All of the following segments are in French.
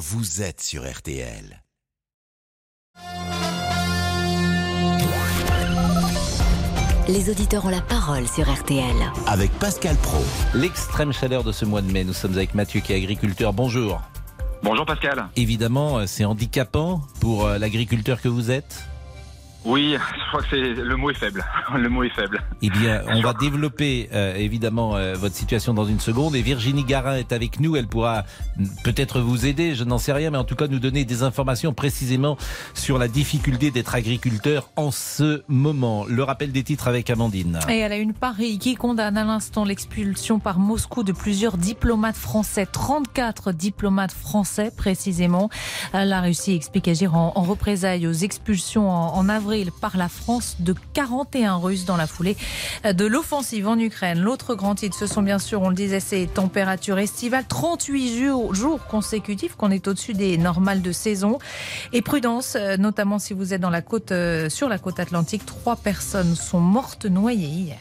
vous êtes sur RTL. Les auditeurs ont la parole sur RTL. Avec Pascal Pro. L'extrême chaleur de ce mois de mai, nous sommes avec Mathieu qui est agriculteur. Bonjour. Bonjour Pascal. Évidemment, euh, c'est handicapant pour euh, l'agriculteur que vous êtes? Oui, je crois que c'est le mot est faible. Le mot est faible. Eh bien, on va développer euh, évidemment euh, votre situation dans une seconde. Et Virginie Garin est avec nous. Elle pourra peut-être vous aider, je n'en sais rien, mais en tout cas nous donner des informations précisément sur la difficulté d'être agriculteur en ce moment. Le rappel des titres avec Amandine. Et elle a une Paris qui condamne à l'instant l'expulsion par Moscou de plusieurs diplomates français, 34 diplomates français précisément. La Russie explique agir en, en représailles aux expulsions en, en avril par la France de 41 Russes dans la foulée de l'offensive en Ukraine. L'autre grand titre, ce sont bien sûr, on le disait, ces températures estivales, 38 jours, consécutifs qu'on est au-dessus des normales de saison. Et prudence, euh, notamment si vous êtes euh, sur la côte atlantique, trois personnes sont mortes noyées hier.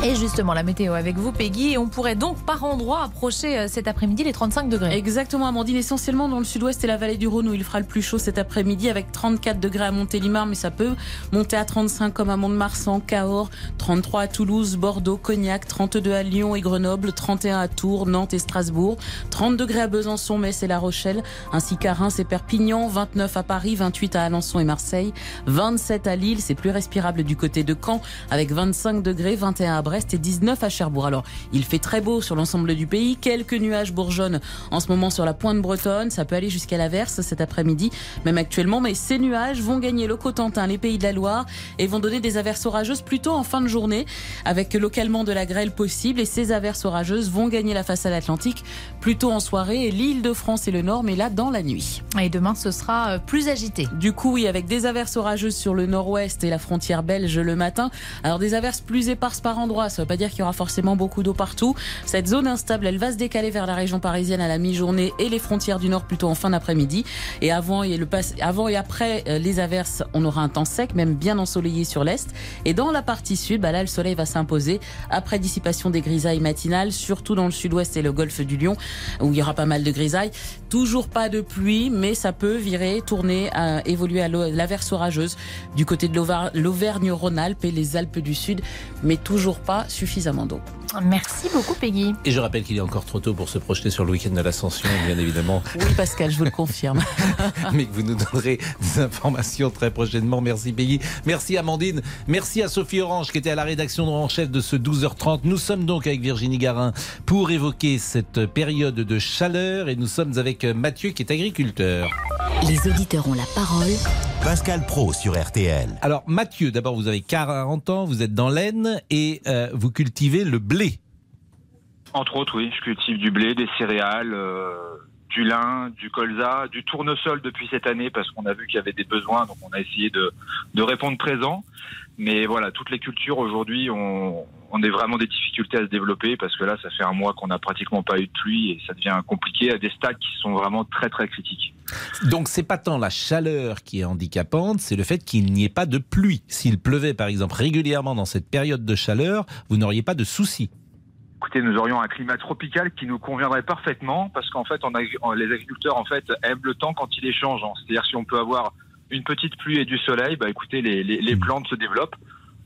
Et justement, la météo avec vous, Peggy. On pourrait donc par endroit approcher euh, cet après-midi les 35 degrés. Exactement, Amandine, essentiellement dans le sud-ouest et la vallée du Rhône où il fera le plus chaud cet après-midi avec 34 degrés à Montélimar, mais ça peut monter à 35 comme à Mont-de-Marsan, Cahors, 33 à Toulouse, Bordeaux, Cognac, 32 à Lyon et Grenoble, 31 à Tours, Nantes et Strasbourg, 30 degrés à Besançon, Metz et La Rochelle, ainsi qu'à Reims et Perpignan, 29 à Paris, 28 à Alençon et Marseille, 27 à Lille, c'est plus respirable du côté de Caen avec 25 degrés, 21 à Brest et 19 à Cherbourg. Alors, il fait très beau sur l'ensemble du pays. Quelques nuages bourgeonnent en ce moment sur la pointe bretonne. Ça peut aller jusqu'à l'averse cet après-midi, même actuellement. Mais ces nuages vont gagner le Cotentin, les pays de la Loire et vont donner des averses orageuses plutôt en fin de journée, avec localement de la grêle possible. Et ces averses orageuses vont gagner la façade atlantique plutôt en soirée et l'île de France et le Nord, mais là dans la nuit. Et demain, ce sera euh, plus agité. Du coup, oui, avec des averses orageuses sur le nord-ouest et la frontière belge le matin. Alors des averses plus éparses par endroits, ça veut pas dire qu'il y aura forcément beaucoup d'eau partout. Cette zone instable, elle va se décaler vers la région parisienne à la mi-journée et les frontières du nord plutôt en fin d'après-midi. Et avant et, le pass... avant et après euh, les averses, on aura un temps sec, même bien ensoleillé sur l'est. Et dans la partie sud, bah là, le soleil va s'imposer après dissipation des grisailles matinales, surtout dans le sud-ouest et le golfe du Lion, où il y aura pas mal de grisailles. Toujours pas de pluie, mais ça peut virer, tourner, à évoluer à l'averse orageuse du côté de l'Auvergne-Rhône-Alpes et les Alpes du Sud, mais toujours pas suffisamment d'eau. Merci beaucoup, Peggy. Et je rappelle qu'il est encore trop tôt pour se projeter sur le week-end de l'Ascension, bien évidemment. Oui, Pascal, je vous le confirme. Mais que vous nous donnerez des informations très prochainement. Merci, Peggy. Merci, Amandine. Merci à Sophie Orange, qui était à la rédaction en chef de ce 12h30. Nous sommes donc avec Virginie Garin pour évoquer cette période de chaleur et nous sommes avec Mathieu, qui est agriculteur. Les auditeurs ont la parole. Pascal Pro sur RTL. Alors, Mathieu, d'abord, vous avez 40 ans, vous êtes dans l'Aisne et euh, vous cultivez le blé. Entre autres, oui, je cultive du blé, des céréales, euh, du lin, du colza, du tournesol depuis cette année parce qu'on a vu qu'il y avait des besoins, donc on a essayé de, répondre présent. Mais voilà, toutes les cultures aujourd'hui, on, on a vraiment des difficultés à se développer parce que là, ça fait un mois qu'on n'a pratiquement pas eu de pluie et ça devient compliqué à des stades qui sont vraiment très très critiques. Donc c'est pas tant la chaleur qui est handicapante, c'est le fait qu'il n'y ait pas de pluie. S'il pleuvait par exemple régulièrement dans cette période de chaleur, vous n'auriez pas de soucis. Écoutez, nous aurions un climat tropical qui nous conviendrait parfaitement parce qu'en fait, on a, les agriculteurs en fait aiment le temps quand il est changeant. C'est-à-dire si on peut avoir une petite pluie et du soleil, bah écoutez, les, les, les plantes se développent.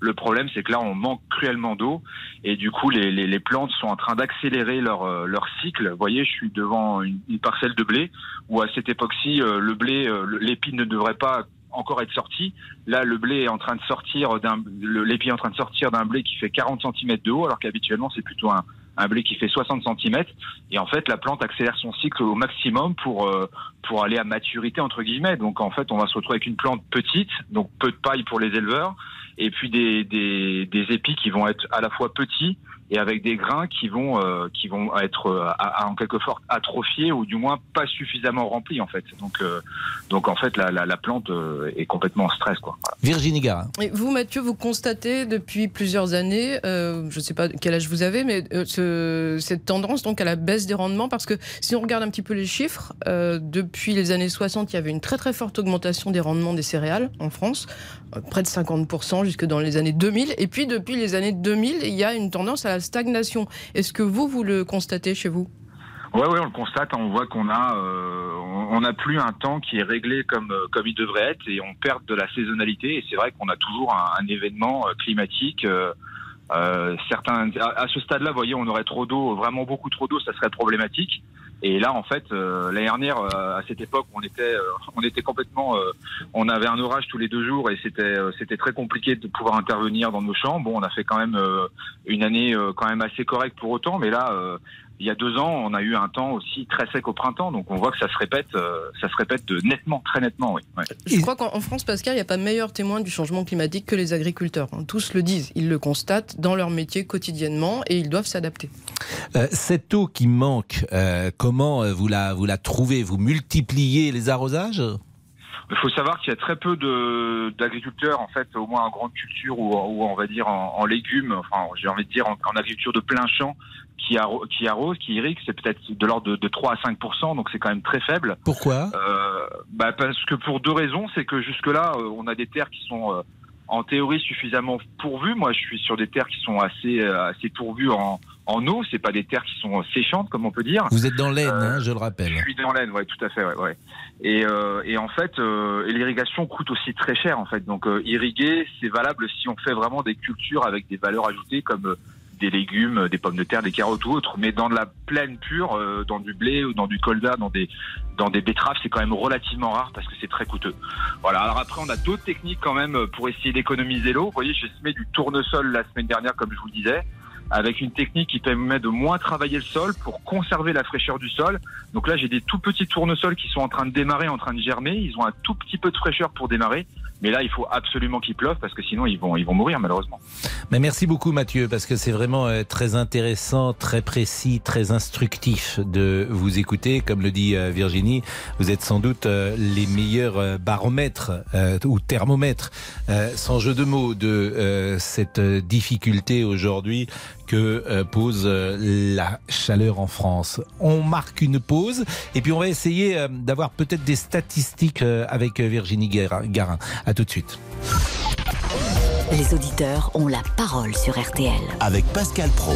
Le problème, c'est que là, on manque cruellement d'eau et du coup, les, les, les, plantes sont en train d'accélérer leur, euh, leur cycle. Vous voyez, je suis devant une, une parcelle de blé où à cette époque-ci, euh, le blé, euh, l'épi ne devrait pas encore être sorti. Là, le blé est en train de sortir d'un, l'épi en train de sortir d'un blé qui fait 40 cm de haut, alors qu'habituellement c'est plutôt un, un blé qui fait 60 cm. Et en fait, la plante accélère son cycle au maximum pour euh, pour aller à maturité entre guillemets. Donc en fait, on va se retrouver avec une plante petite, donc peu de paille pour les éleveurs, et puis des des, des épis qui vont être à la fois petits et avec des grains qui vont euh, qui vont être euh, à, à, en quelque sorte atrophiés ou du moins pas suffisamment remplis en fait. Donc euh, donc en fait la, la, la plante euh, est complètement en stress quoi. Voilà. Virginie Garin. Et vous Mathieu, vous constatez depuis plusieurs années, euh, je ne sais pas quel âge vous avez, mais ce, cette tendance donc à la baisse des rendements parce que si on regarde un petit peu les chiffres, depuis les années 60, il y avait une très très forte augmentation des rendements des céréales en France, près de 50% jusque dans les années 2000, et puis depuis les années 2000, il y a une tendance à la stagnation. Est-ce que vous, vous le constatez chez vous? Ouais, ouais, on le constate. On voit qu'on a, euh, on n'a plus un temps qui est réglé comme euh, comme il devrait être, et on perd de la saisonnalité. Et c'est vrai qu'on a toujours un, événement euh, climatique. euh, euh, à, ce stade-là, voyez, on aurait trop d'eau, vraiment beaucoup trop d'eau, ça serait problématique. Et là, en fait, euh, l'année dernière, euh, à cette époque, on était, euh, on était complètement, euh, on avait un orage tous les deux jours et c'était, euh, c'était très compliqué de pouvoir intervenir dans nos champs. Bon, on a fait quand même euh, une année quand même assez correcte pour autant, mais là, il y a deux ans, on a eu un temps aussi très sec au printemps, donc on voit que ça se répète, euh, ça se répète de nettement, très nettement, oui. Ouais. Je crois qu'en en France, Pascal, il n'y a pas meilleur témoin du changement climatique que les agriculteurs. hein. Tous le disent, ils le constatent dans leur métier quotidiennement et ils doivent s'adapter. Euh, cette eau qui manque, euh, comment vous la, vous la trouvez? Vous multipliez les arrosages? Il faut savoir qu'il y a très peu d'agriculteurs, en fait, au moins en grande culture ou, ou on va dire en, en légumes, enfin, j'ai envie de dire en, en agriculture de plein champ, qui, arro qui arrosent, qui irriguent, c'est peut-être de l'ordre de, de 3 à 5 donc c'est quand même très faible. Pourquoi? Euh, bah parce que pour deux raisons, c'est que jusque-là, euh, on a des terres qui sont euh, en théorie suffisamment pourvues. Moi, je suis sur des terres qui sont assez euh, assez pourvues en, en eau. C'est pas des terres qui sont séchantes, comme on peut dire. Vous êtes dans l'Aisne, Euh, hein, je le rappelle. Je suis dans l'aine, ouais, tout à fait, ouais, ouais. Et, euh, et en fait, euh, l'irrigation coûte aussi très cher, en fait. Donc, euh, irriguer, c'est valable si on fait vraiment des cultures avec des valeurs ajoutées comme euh, des légumes, des pommes de terre, des carottes ou autres. Mais dans de la plaine pure, euh, dans du blé ou dans du colza, dans des dans des betteraves, c'est quand même relativement rare parce que c'est très coûteux. Voilà. Alors après, on a d'autres techniques quand même euh, pour essayer d'économiser l'eau. Vous voyez, j'ai semé du tournesol la semaine dernière, comme je vous disais avec une technique qui permet de moins travailler le sol pour conserver la fraîcheur du sol. Donc là, j'ai des tout petits tournesols qui sont en train de démarrer, en train de germer. Ils ont un tout petit peu de fraîcheur pour démarrer. Mais là, il faut absolument qu'il pleuve parce que sinon, ils vont, ils vont mourir malheureusement. Mais merci beaucoup Mathieu, parce que c'est vraiment euh, très intéressant, très précis, très instructif de vous écouter. Comme le dit euh, Virginie, vous êtes sans doute euh, les meilleurs baromètres euh, ou thermomètres, euh, sans jeu de mots, de euh, cette difficulté aujourd'hui que euh, pose euh, la chaleur en France. On marque une pause et puis on va essayer euh, d'avoir peut-être des statistiques avec Virginie Guérin. Garin. À tout de suite. Les auditeurs ont la parole sur RTL. Avec Pascal Pro.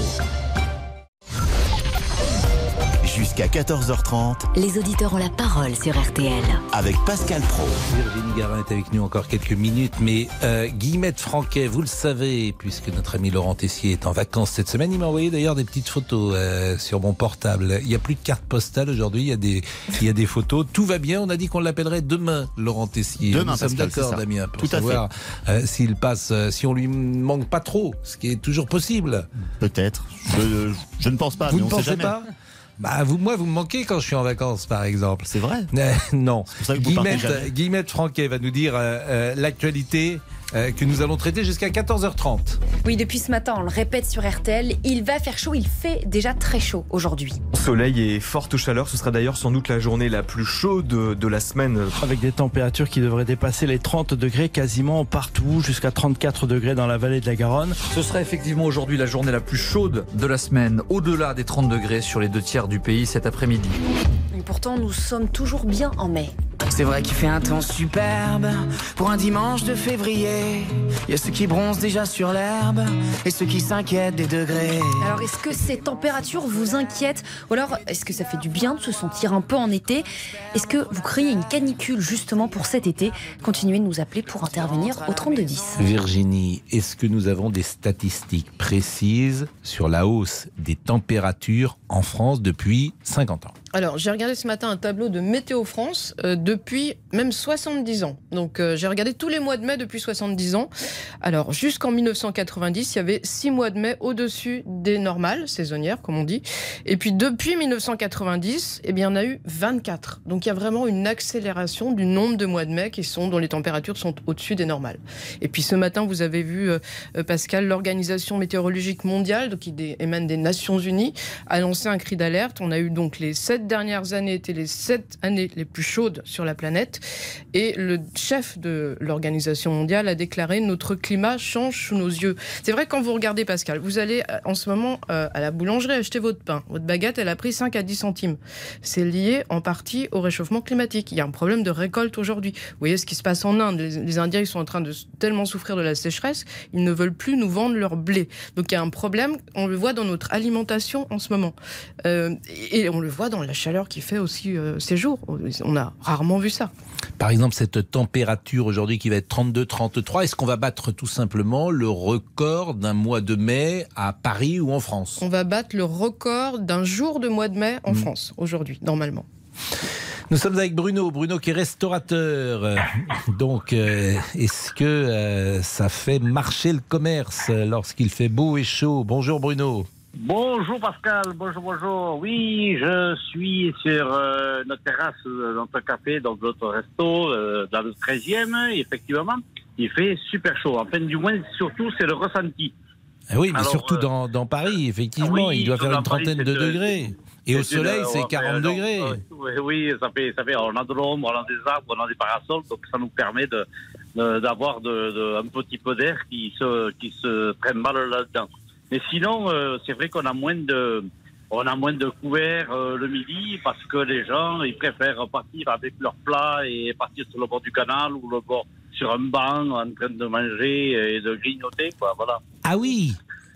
Jusqu'à 14h30 Les auditeurs ont la parole sur RTL. avec Pascal Pro. Virginie Garin est avec nous encore quelques minutes, mais euh, Guillemette Franquet, vous le savez, puisque notre ami Laurent Tessier est en vacances cette semaine, il m'a envoyé d'ailleurs des petites photos euh, sur mon portable. Il n'y a plus de carte postale aujourd'hui, il y a des il y a des photos. Tout va bien. On a dit qu'on l'appellerait demain, Laurent Tessier. Demain, Nous sommes d'accord. Damien, pour Tout à savoir euh, s'il passe, euh, si on lui manque pas trop, ce qui est toujours possible. Peut-être. Je, je ne pense pas, vous mais ne on sait pensez jamais. pas? Bah, vous, moi, vous me manquez quand je suis en vacances, par exemple. C'est vrai. Euh, non. Guillemette Franquet va nous dire euh, euh, l'actualité euh, que nous allons traiter jusqu'à 14h30. Oui, depuis ce matin, on le répète sur RTL, il va faire chaud, il fait déjà très chaud aujourd'hui. Soleil et forte chaleur, ce sera d'ailleurs sans doute la journée la plus chaude de, de la semaine. avec des températures qui devraient dépasser les 30 degrés quasiment partout, jusqu'à 34 degrés dans la vallée de la Garonne. Ce sera effectivement aujourd'hui la journée la plus chaude de la semaine, au-delà des 30 degrés sur les deux tiers du pays cet après-midi. Et pourtant, nous sommes toujours bien en mai. C'est vrai qu'il fait un temps superbe pour un dimanche de février. Il y a ceux qui bronzent déjà sur l'herbe et ceux qui s'inquiètent des degrés. Alors, est-ce que ces températures vous inquiètent Ou alors, est-ce que ça fait du bien de se sentir un peu en été? Est-ce que vous craignez une canicule justement pour cet été? Continuez de nous appeler pour intervenir au 3210. Virginie, est-ce que nous avons des statistiques précises sur la hausse des températures en France depuis 50 ans? Alors, j'ai regardé ce matin un tableau de Météo France euh, depuis même 70 ans. Donc, euh, j'ai regardé tous les mois de mai depuis 70 ans. Alors, jusqu'en 1990, il y avait 6 mois de mai au-dessus des normales, saisonnières, comme on dit. Et puis, depuis 1990, eh bien, en a eu 24. Donc, il y a vraiment une accélération du nombre de mois de mai qui sont, dont les températures sont au-dessus des normales. Et puis, ce matin, vous avez vu, euh, Pascal, l'Organisation météorologique mondiale, donc, qui émane des Nations Unies, a lancé un cri d'alerte. On a eu donc les 7 sept dernières années étaient les sept années les plus chaudes sur la planète. Et le chef de l'Organisation mondiale a déclaré notre climat change sous nos yeux. C'est vrai quand vous regardez Pascal, vous allez en ce moment euh, à la boulangerie acheter votre pain. Votre baguette, elle a pris 5 à 10 centimes. C'est lié en partie au réchauffement climatique. Il y a un problème de récolte aujourd'hui. Vous voyez ce qui se passe en Inde. Les, les Indiens, ils sont en train de tellement souffrir de la sécheresse, ils ne veulent plus nous vendre leur blé. Donc il y a un problème, on le voit dans notre alimentation en ce moment. Euh, et on le voit dans la chaleur qui fait aussi euh, ces jours. On a rarement vu ça. Par exemple, cette température aujourd'hui qui va être 32-33, est-ce qu'on va battre tout simplement le record d'un mois de mai à Paris ou en France? On va battre le record d'un jour de mois de mai en France aujourd'hui, normalement. Nous sommes avec Bruno, Bruno qui est restaurateur. Euh, Donc, euh, est-ce que euh, ça fait marcher le commerce lorsqu'il fait beau et chaud? Bonjour Bruno. Bonjour Pascal, bonjour, bonjour. Oui, je suis sur euh, notre terrasse, euh, notre café, donc notre resto, euh, dans le 13e, et effectivement. Il fait super chaud. Enfin, du moins, surtout, c'est le ressenti. Ah oui, mais Alors, surtout euh, dans, dans Paris, effectivement, oui, il doit faire une Paris, trentaine de c'est de- degrés. Et au soleil, c'est ouais, 40 non, degrés. Oui, oui, ça fait, ça fait, on a de l'ombre, on a des arbres, on a des parasols, donc ça nous permet d'avoir de, de- un petit peu d'air qui se, qui se traîne mal là-dedans. Mais sinon, euh, c'est vrai qu'on a moins de, on a moins de couverts euh, le midi parce que les gens, ils préfèrent partir avec leurs plats et partir sur le bord du canal ou le bord sur un banc en train de manger et de grignoter, quoi, voilà. Ah oui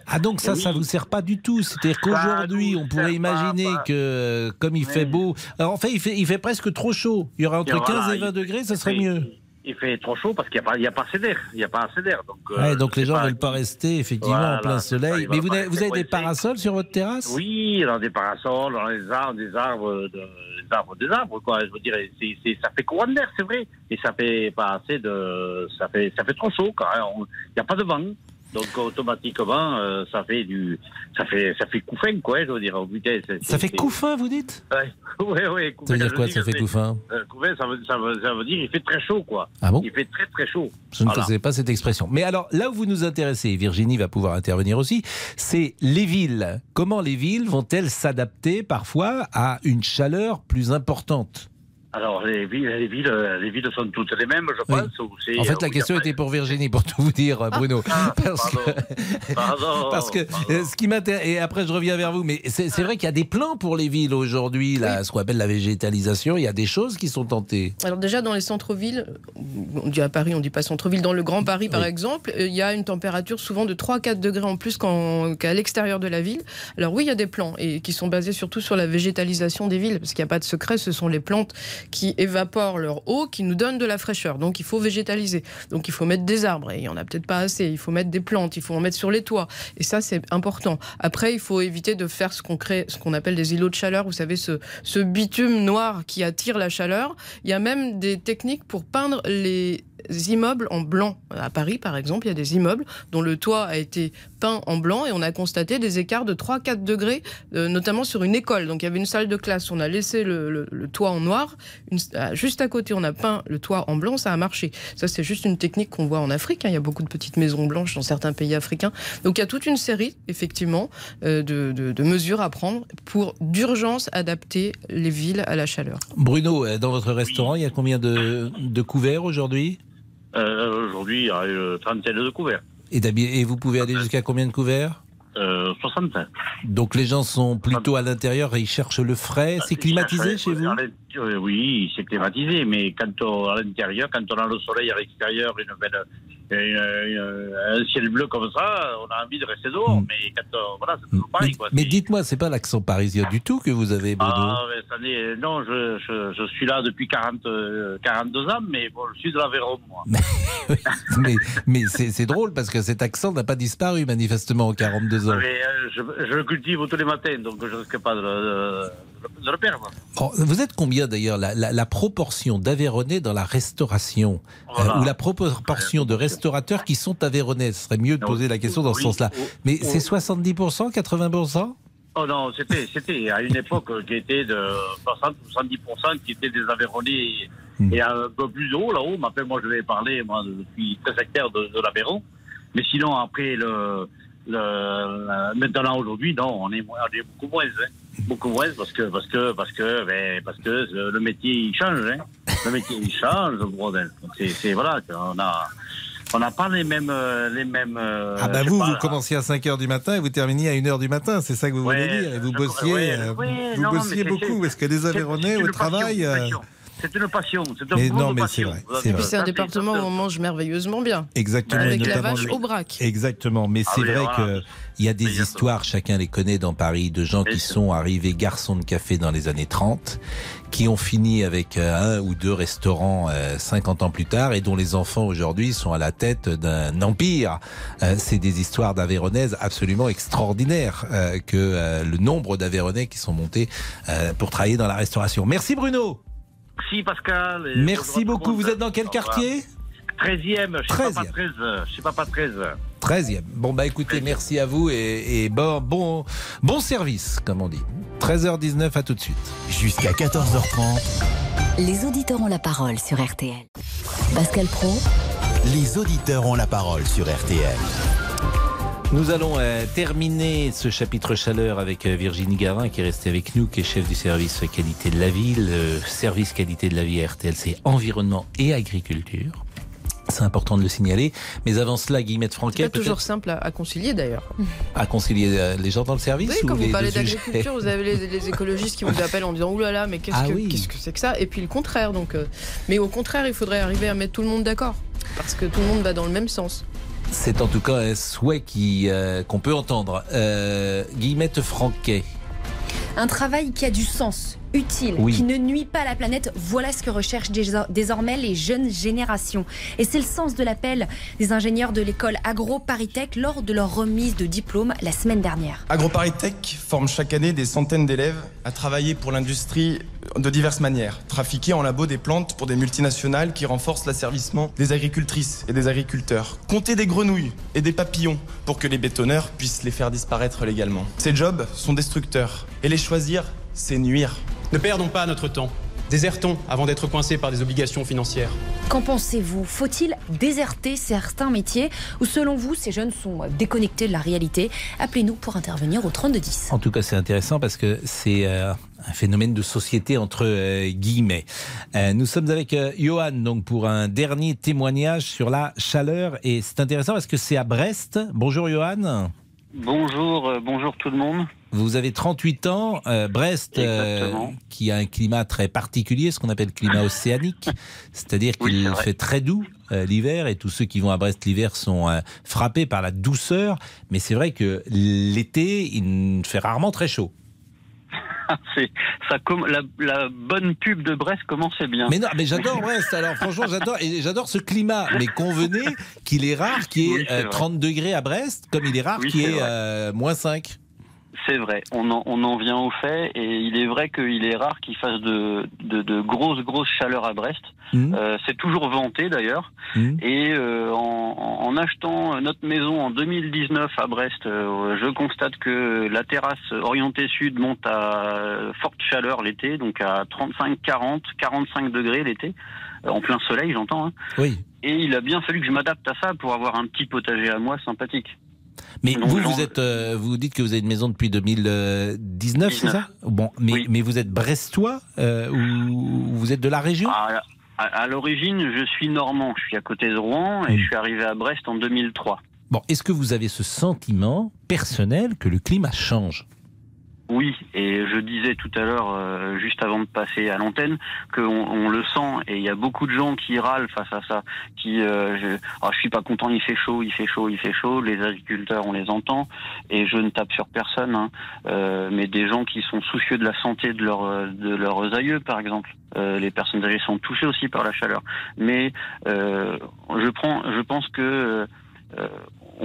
ah donc ça, Oui. ça vous sert pas du tout. C'est-à-dire qu'aujourd'hui, on pourrait imaginer que euh, comme il fait beau, alors en fait, il fait, il fait presque trop chaud. Il y aurait entre Et voilà, 15 et 20 il- degrés, ça serait mieux. Il fait trop chaud parce qu'il n'y a, pas- il y a pas assez d'air. Il n'y a pas assez d'air. Donc, euh, Ouais, donc les gens pas. veulent pas rester effectivement Voilà, en plein soleil. Mais vous avez, vous avez des parasols sur votre terrasse? Oui, dans des parasols, dans des arbres, des arbres, de- des arbres, des arbres, quoi. Je veux dire, c'est, c'est- ça fait courant d'air, c'est vrai. Et ça fait pas assez de, ça fait, ça fait trop chaud, quand même. Il n'y a pas de vent. Donc, automatiquement, euh, ça fait du, ça fait, ça fait couffin, quoi, je veux dire. Oh, putain, c'est- Ça c'est- fait couffin, vous dites? Ouais, ouais, ouais, Ça veut dire quoi, ça fait couffin? euh, couffin, ça veut, ça, veut, ça veut dire il fait très chaud, quoi. Ah bon? Il fait très, très chaud. Je ne Voilà. connaissais pas cette expression. Mais alors, là où vous nous intéressez, et Virginie va pouvoir intervenir aussi, c'est les villes. Comment les villes vont-elles s'adapter parfois à une chaleur plus importante? Alors, les villes, les villes, les villes sont toutes les mêmes, je Oui. pense. ou c'est- En fait, la question était pour Virginie, pour tout vous dire, Bruno. Parce que, Pardon. parce que euh, ce qui m'intéresse, et après je reviens vers vous, mais c'est c'est vrai qu'il y a des plans pour les villes aujourd'hui, là, ce qu'on appelle la végétalisation, il y a des choses qui sont tentées. Alors déjà dans les centres-villes, on dit à Paris, on dit pas centre-ville, dans le Grand Paris par Oui. exemple, euh, il y a une température souvent de 3-4 degrés en plus qu'en- qu'à l'extérieur de la ville. Alors oui, il y a des plans et qui sont basés surtout sur la végétalisation des villes, parce qu'il n'y a pas de secret, ce sont les plantes qui évaporent leur eau, qui nous donnent de la fraîcheur. Donc il faut végétaliser. Donc il faut mettre des arbres, et il y en a peut-être pas assez. Il faut mettre des plantes, il faut en mettre sur les toits. Et ça c'est important. Après, il faut éviter de faire ce qu'on crée, ce qu'on appelle des îlots de chaleur. Vous savez, ce, ce bitume noir qui attire la chaleur. Il y a même des techniques pour peindre les immeubles en blanc. À Paris, par exemple, il y a des immeubles dont le toit a été peint en blanc et on a constaté des écarts de 3-4 degrés, euh, notamment sur une école. Donc il y avait une salle de classe, on a laissé le, toit en noir, ah, juste à côté on a peint le toit en blanc, ça a marché. Ça c'est juste une technique qu'on voit en Afrique, hein. il y a beaucoup de petites maisons blanches dans certains pays africains. Donc il y a toute une série, effectivement, euh, de, mesures à prendre pour d'urgence adapter les villes à la chaleur. Bruno, euh, dans votre restaurant, il y a combien de couverts aujourd'hui? Euh, Aujourd'hui, il y a une trentaine de couverts. et, vous pouvez aller jusqu'à combien de couverts Euh, 65. Donc les gens sont plutôt à l'intérieur et ils cherchent le frais. C'est climatisé chez vous euh, Oui, c'est climatisé, mais quand on, à l'intérieur, quand on a le soleil à l'extérieur, une belle, un ciel bleu comme ça, on a envie de rester dehors. Mais quand on, voilà, c'est toujours pareil, quoi. Mais dites-moi, c'est pas l'accent parisien du tout que vous avez, Bruno Ah, ça non, je, je, je suis là depuis 40, euh, 42 ans, mais bon, je suis de l'Aveyron, moi. mais mais c'est drôle parce que cet accent n'a pas disparu manifestement en 42 ans. Mais, euh, je, je le cultive tous les matins, donc je risque pas de, Oh, vous êtes combien d'ailleurs la, la- la proportion d'Aveyronais dans la restauration? Voilà. euh, ou la proportion de restaurateurs qui sont Aveyronnais Ce serait mieux de poser la question dans ce sens-là. Mais c'est 70%, 80% Oh non, c'était, c'était à une époque qui était de 60 ou 70% qui étaient des Aveyronnais Hmm. et un peu plus haut là-haut. Mais après, moi, je vais parler moi, depuis 13 hectares de, de l'Aveyron. Mais sinon, après le, Le- maintenant aujourd'hui, non, on est, moins- on est beaucoup moins, hein. Beaucoup moins parce que parce que parce que ben, parce que euh, le métier il change, hein. le métier il change, bordel. C'est voilà, on a on n'a pas les mêmes euh, les mêmes. euh, Ah bah vous, pas, vous là. commenciez à 5h du matin et vous terminiez à 1h du matin, c'est ça que vous Ouais, voulez dire. Et vous bossiez, ouais, euh, ouais, vous non, non, bossiez beaucoup, parce que les c'est au travail... passion, une passion. C'est une passion, c'est un Mais non, de mais c'est passion. vrai, c'est avez- Et vrai. puis c'est un département où on mange merveilleusement bien. Exactement. Avec la vache au braque. Exactement, mais Ah c'est vrai voilà. que il y a des histoires, chacun les connaît dans Paris, de gens qui sont arrivés garçons de café dans les années 30, qui ont fini avec euh, un ou deux restaurants euh, 50 ans plus tard et dont les enfants aujourd'hui sont à la tête d'un empire. Euh, c'est des histoires d'Aveyronaises absolument extraordinaires euh, que euh, le nombre d'Aveyronais qui sont montés euh, pour travailler dans la restauration. Merci Bruno. Merci Pascal. et Merci beaucoup. Vous êtes dans quel quartier 13e, je sais pas, 13e. 13, je sais pas, pas 13. 13e. Bon bah écoutez, merci à vous et, et bon, bon, bon service, comme on dit. 13h19, à tout de suite. Jusqu'à 14h30, Les auditeurs ont la parole sur RTL. Pascal Pro, les auditeurs ont la parole sur RTL. Nous allons euh, terminer ce chapitre chaleur avec euh, Virginie Garin qui est restée avec nous, qui est chef du service qualité de la ville. Le service qualité de la vie RTL, c'est environnement et agriculture. C'est important de le signaler. Mais avant cela, Guillemette C'est Franquet, pas toujours simple à, à concilier d'ailleurs. à concilier euh, les gens dans le service Oui, ou quand vous parlez d'agriculture, vous avez les, les écologistes qui vous appellent en disant Ouh là là, mais qu'est-ce Ah que oui. qu'est-ce que c'est que ça? Et puis le contraire. Donc, euh, mais au contraire, il faudrait arriver à mettre tout le monde d'accord. Parce que tout le monde va dans le même sens. C'est en tout cas un souhait euh, qu'on peut entendre. Euh, Guillemette Franquet. Un travail qui a du sens, utile, Oui. qui ne nuit pas à la planète, voilà ce que recherchent dés- désormais les jeunes générations. Et c'est le sens de l'appel des ingénieurs de l'école AgroParisTech lors de leur remise de diplôme la semaine dernière. AgroParisTech forme chaque année des centaines d'élèves à travailler pour l'industrie de diverses manières. Trafiquer en labo des plantes pour des multinationales qui renforcent l'asservissement des agricultrices et des agriculteurs. Compter des grenouilles et des papillons pour que les bétonneurs puissent les faire disparaître légalement. Ces jobs sont destructeurs et les choisir, c'est nuire. Ne perdons pas notre temps. Désertons avant d'être coincés par des obligations financières. Qu'en pensez-vous? Faut-il déserter certains métiers ou selon vous, ces jeunes sont déconnectés de la réalité? Appelez-nous pour intervenir au 3210. En tout cas, c'est intéressant parce que c'est euh, un phénomène de société entre euh, guillemets. Euh, nous sommes avec euh, Johan donc pour un dernier témoignage sur la chaleur et c'est intéressant parce que c'est à Brest. Bonjour Johan. Bonjour, euh, bonjour tout le monde. Vous avez 38 ans, euh, Brest, euh, qui a un climat très particulier, ce qu'on appelle climat océanique, c'est-à-dire qu'il Oui, fait très doux euh, l'hiver et tous ceux qui vont à Brest l'hiver sont frappés par la douceur, mais c'est vrai que l'été, il fait rarement très chaud. Ça la, la bonne pub de Brest commençait bien. Mais non, mais j'adore Brest. Alors franchement, j'adore et j'adore ce climat. Mais convenez qu'il est rare qu'il y ait Oui, c'est euh, vrai. 30 degrés à Brest, comme il est rare Oui, qu'il y ait moins 5. C'est vrai, on en, on en vient au fait, et il est vrai qu'il est rare qu'il fasse de, de, de grosses, grosses chaleurs à Brest. Mmh. Euh, c'est toujours vanté d'ailleurs. Mmh. Et euh, en, en achetant notre maison en 2019 à Brest, euh, je constate que la terrasse orientée sud monte à forte chaleur l'été, donc à 35, 40, 45 degrés l'été, en plein soleil j'entends. hein. Oui. Et il a bien fallu que je m'adapte à ça pour avoir un petit potager à moi sympathique. Mais vous, vous êtes, euh, vous dites que vous avez une maison depuis 2019, c'est 19. ça Bon, mais, mais vous êtes brestois euh, ou vous êtes de la région À, à- à l'origine, je suis normand, je suis à côté de Rouen et je suis arrivé à Brest en 2003. Bon, est-ce que vous avez ce sentiment personnel que le climat change Oui, et je disais tout à l'heure, euh, juste avant de passer à l'antenne, qu'on on le sent et il y a beaucoup de gens qui râlent face à ça, qui, euh, je, ah, je suis pas content, il fait chaud, il fait chaud, il fait chaud. Les agriculteurs, on les entend et je ne tape sur personne, hein, euh, mais des gens qui sont soucieux de la santé de, leur, de leurs aïeux, par exemple. Euh, les personnes âgées sont touchées aussi par la chaleur, mais euh, je prends, je pense que euh,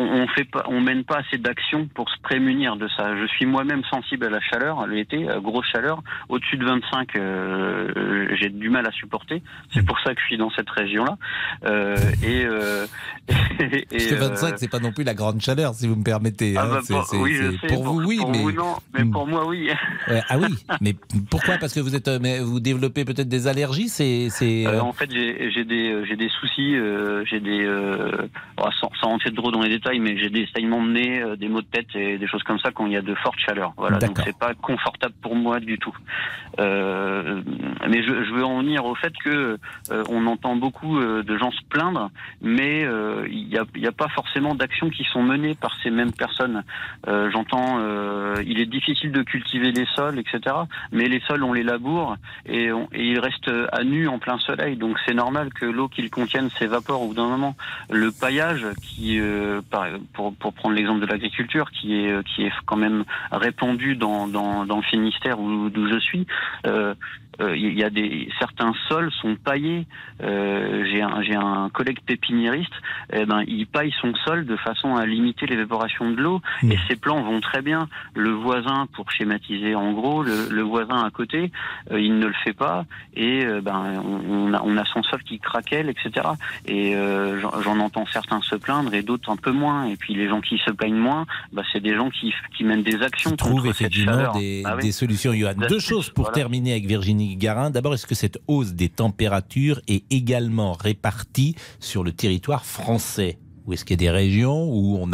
on, fait pas, on mène pas assez d'actions pour se prémunir de ça. Je suis moi-même sensible à la chaleur, à l'été, à grosse chaleur. Au-dessus de 25, euh, j'ai du mal à supporter. C'est pour ça que je suis dans cette région-là. Euh, et, euh, et, Parce que 25, c'est pas non plus la grande chaleur, si vous me permettez. Ah hein. bah, pour- c'est- oui, je c'est- sais, pour vous, oui, pour mais. vous, non, mais pour moi, oui. Ah oui, mais pourquoi? Parce que vous êtes, euh, mais vous développez peut-être des allergies, c'est, c'est. Euh, euh, en fait, j'ai des, euh, j'ai des soucis, euh, j'ai des, euh, oh, sans, sans rentrer trop dans les détails, mais j'ai des saignements de nez, euh, des maux de tête et des choses comme ça quand il y a de fortes chaleurs. Voilà, donc c'est pas confortable pour moi du tout. Euh, mais je, je veux en venir au fait que euh, on entend beaucoup euh, de gens se plaindre, mais euh, il n'y a, y a pas forcément d'actions qui sont menées par ces mêmes personnes. Euh, J'entends, euh, il est difficile de cultiver les sols, etc. Mais les sols, on les laboure et, on- et ils restent à nu en plein soleil. Donc c'est normal que l'eau qu'ils contiennent s'évapore au bout d'un moment. Le paillage, qui, euh, pour, pour prendre l'exemple de l'agriculture, qui est, qui est quand même répandu dans, dans, dans le Finistère où- d'où je suis, euh, euh, il y a des certains sols sont paillés. Euh, j'ai un j'ai un collègue pépiniériste, eh ben il paille son sol de façon à limiter l'évaporation de l'eau et ces plants vont très bien. Le voisin, pour schématiser en gros, le, le voisin à côté, euh, il ne le fait pas et euh, ben on, on a on a son sol qui craquelle, etc. Et euh, j'en entends certains se plaindre et d'autres un peu moins. Et puis les gens qui se plaignent moins, bah, c'est des gens qui qui mènent des actions cette effectivement des, Ah oui. des solutions. Des Deux choses pour voilà. terminer avec Virginie D'abord, est-ce que cette hausse des températures est également répartie sur le territoire français? Ou est-ce qu'il y a des régions où on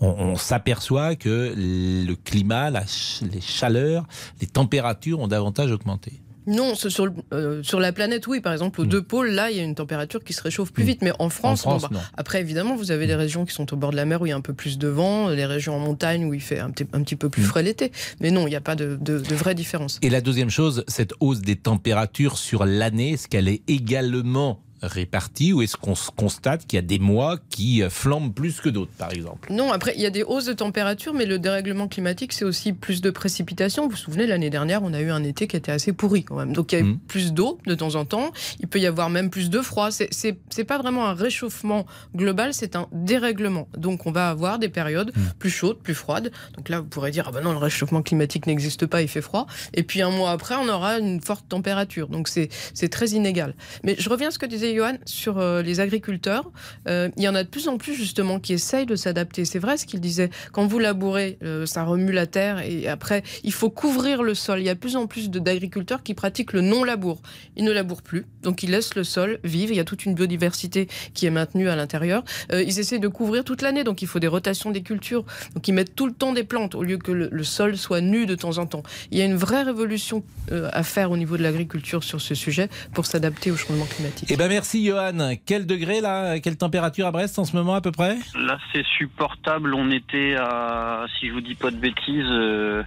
on, s'aperçoit que le climat, les chaleurs, les températures ont davantage augmenté? Non, ce- sur, euh, sur la planète, oui. Par exemple, aux deux pôles, là, il y a une température qui se réchauffe plus vite. Mais en France, France, bon, bah, après, évidemment, vous avez des régions qui sont au bord de la mer où il y a un peu plus de vent, les régions en montagne où il fait un petit, un petit peu plus frais l'été. Mais non, il n'y a pas de, de, de vraie différence. Et la deuxième chose, cette hausse des températures sur l'année, est-ce qu'elle est également répartie ou est-ce qu'on constate qu'il y a des mois qui euh, flambent plus que d'autres, par exemple? Non, après, il y a des hausses de température, mais le dérèglement climatique, c'est aussi plus de précipitations. Vous vous souvenez, l'année dernière, on a eu un été qui était assez pourri quand même. Donc, il y a eu plus d'eau de temps en temps. Il peut y avoir même plus de froid. C'est- pas vraiment un réchauffement global, c'est un dérèglement. Donc, on va avoir des périodes plus chaudes, plus froides. Donc là, vous pourrez dire, ah ben non, le réchauffement climatique n'existe pas, il fait froid. Et puis, un mois après, on aura une forte température. Donc, c'est c'est très inégal. Mais je reviens à ce que disait Johan sur euh, les agriculteurs. Euh, il y en a de plus en plus, justement, qui essayent de s'adapter. C'est vrai ce qu'il disait. Quand vous labourez, euh, ça remue la terre et après, il faut couvrir le sol. Il y a de plus en plus d'agriculteurs qui pratiquent le non-labour. Ils ne labourent plus, donc ils laissent le sol vivre. Il y a toute une biodiversité qui est maintenue à l'intérieur. Ils essaient de couvrir toute l'année, donc il faut des rotations des cultures. Donc ils mettent tout le temps des plantes au lieu que le, sol soit nu de temps en temps. Il y a une vraie révolution à faire au niveau de l'agriculture sur ce sujet pour s'adapter au changement climatique. Eh ben merci Johan. Quel degré là? Quelle température à Brest en ce moment à peu près? Là, c'est supportable. On était à, si je vous dis pas de bêtises, euh,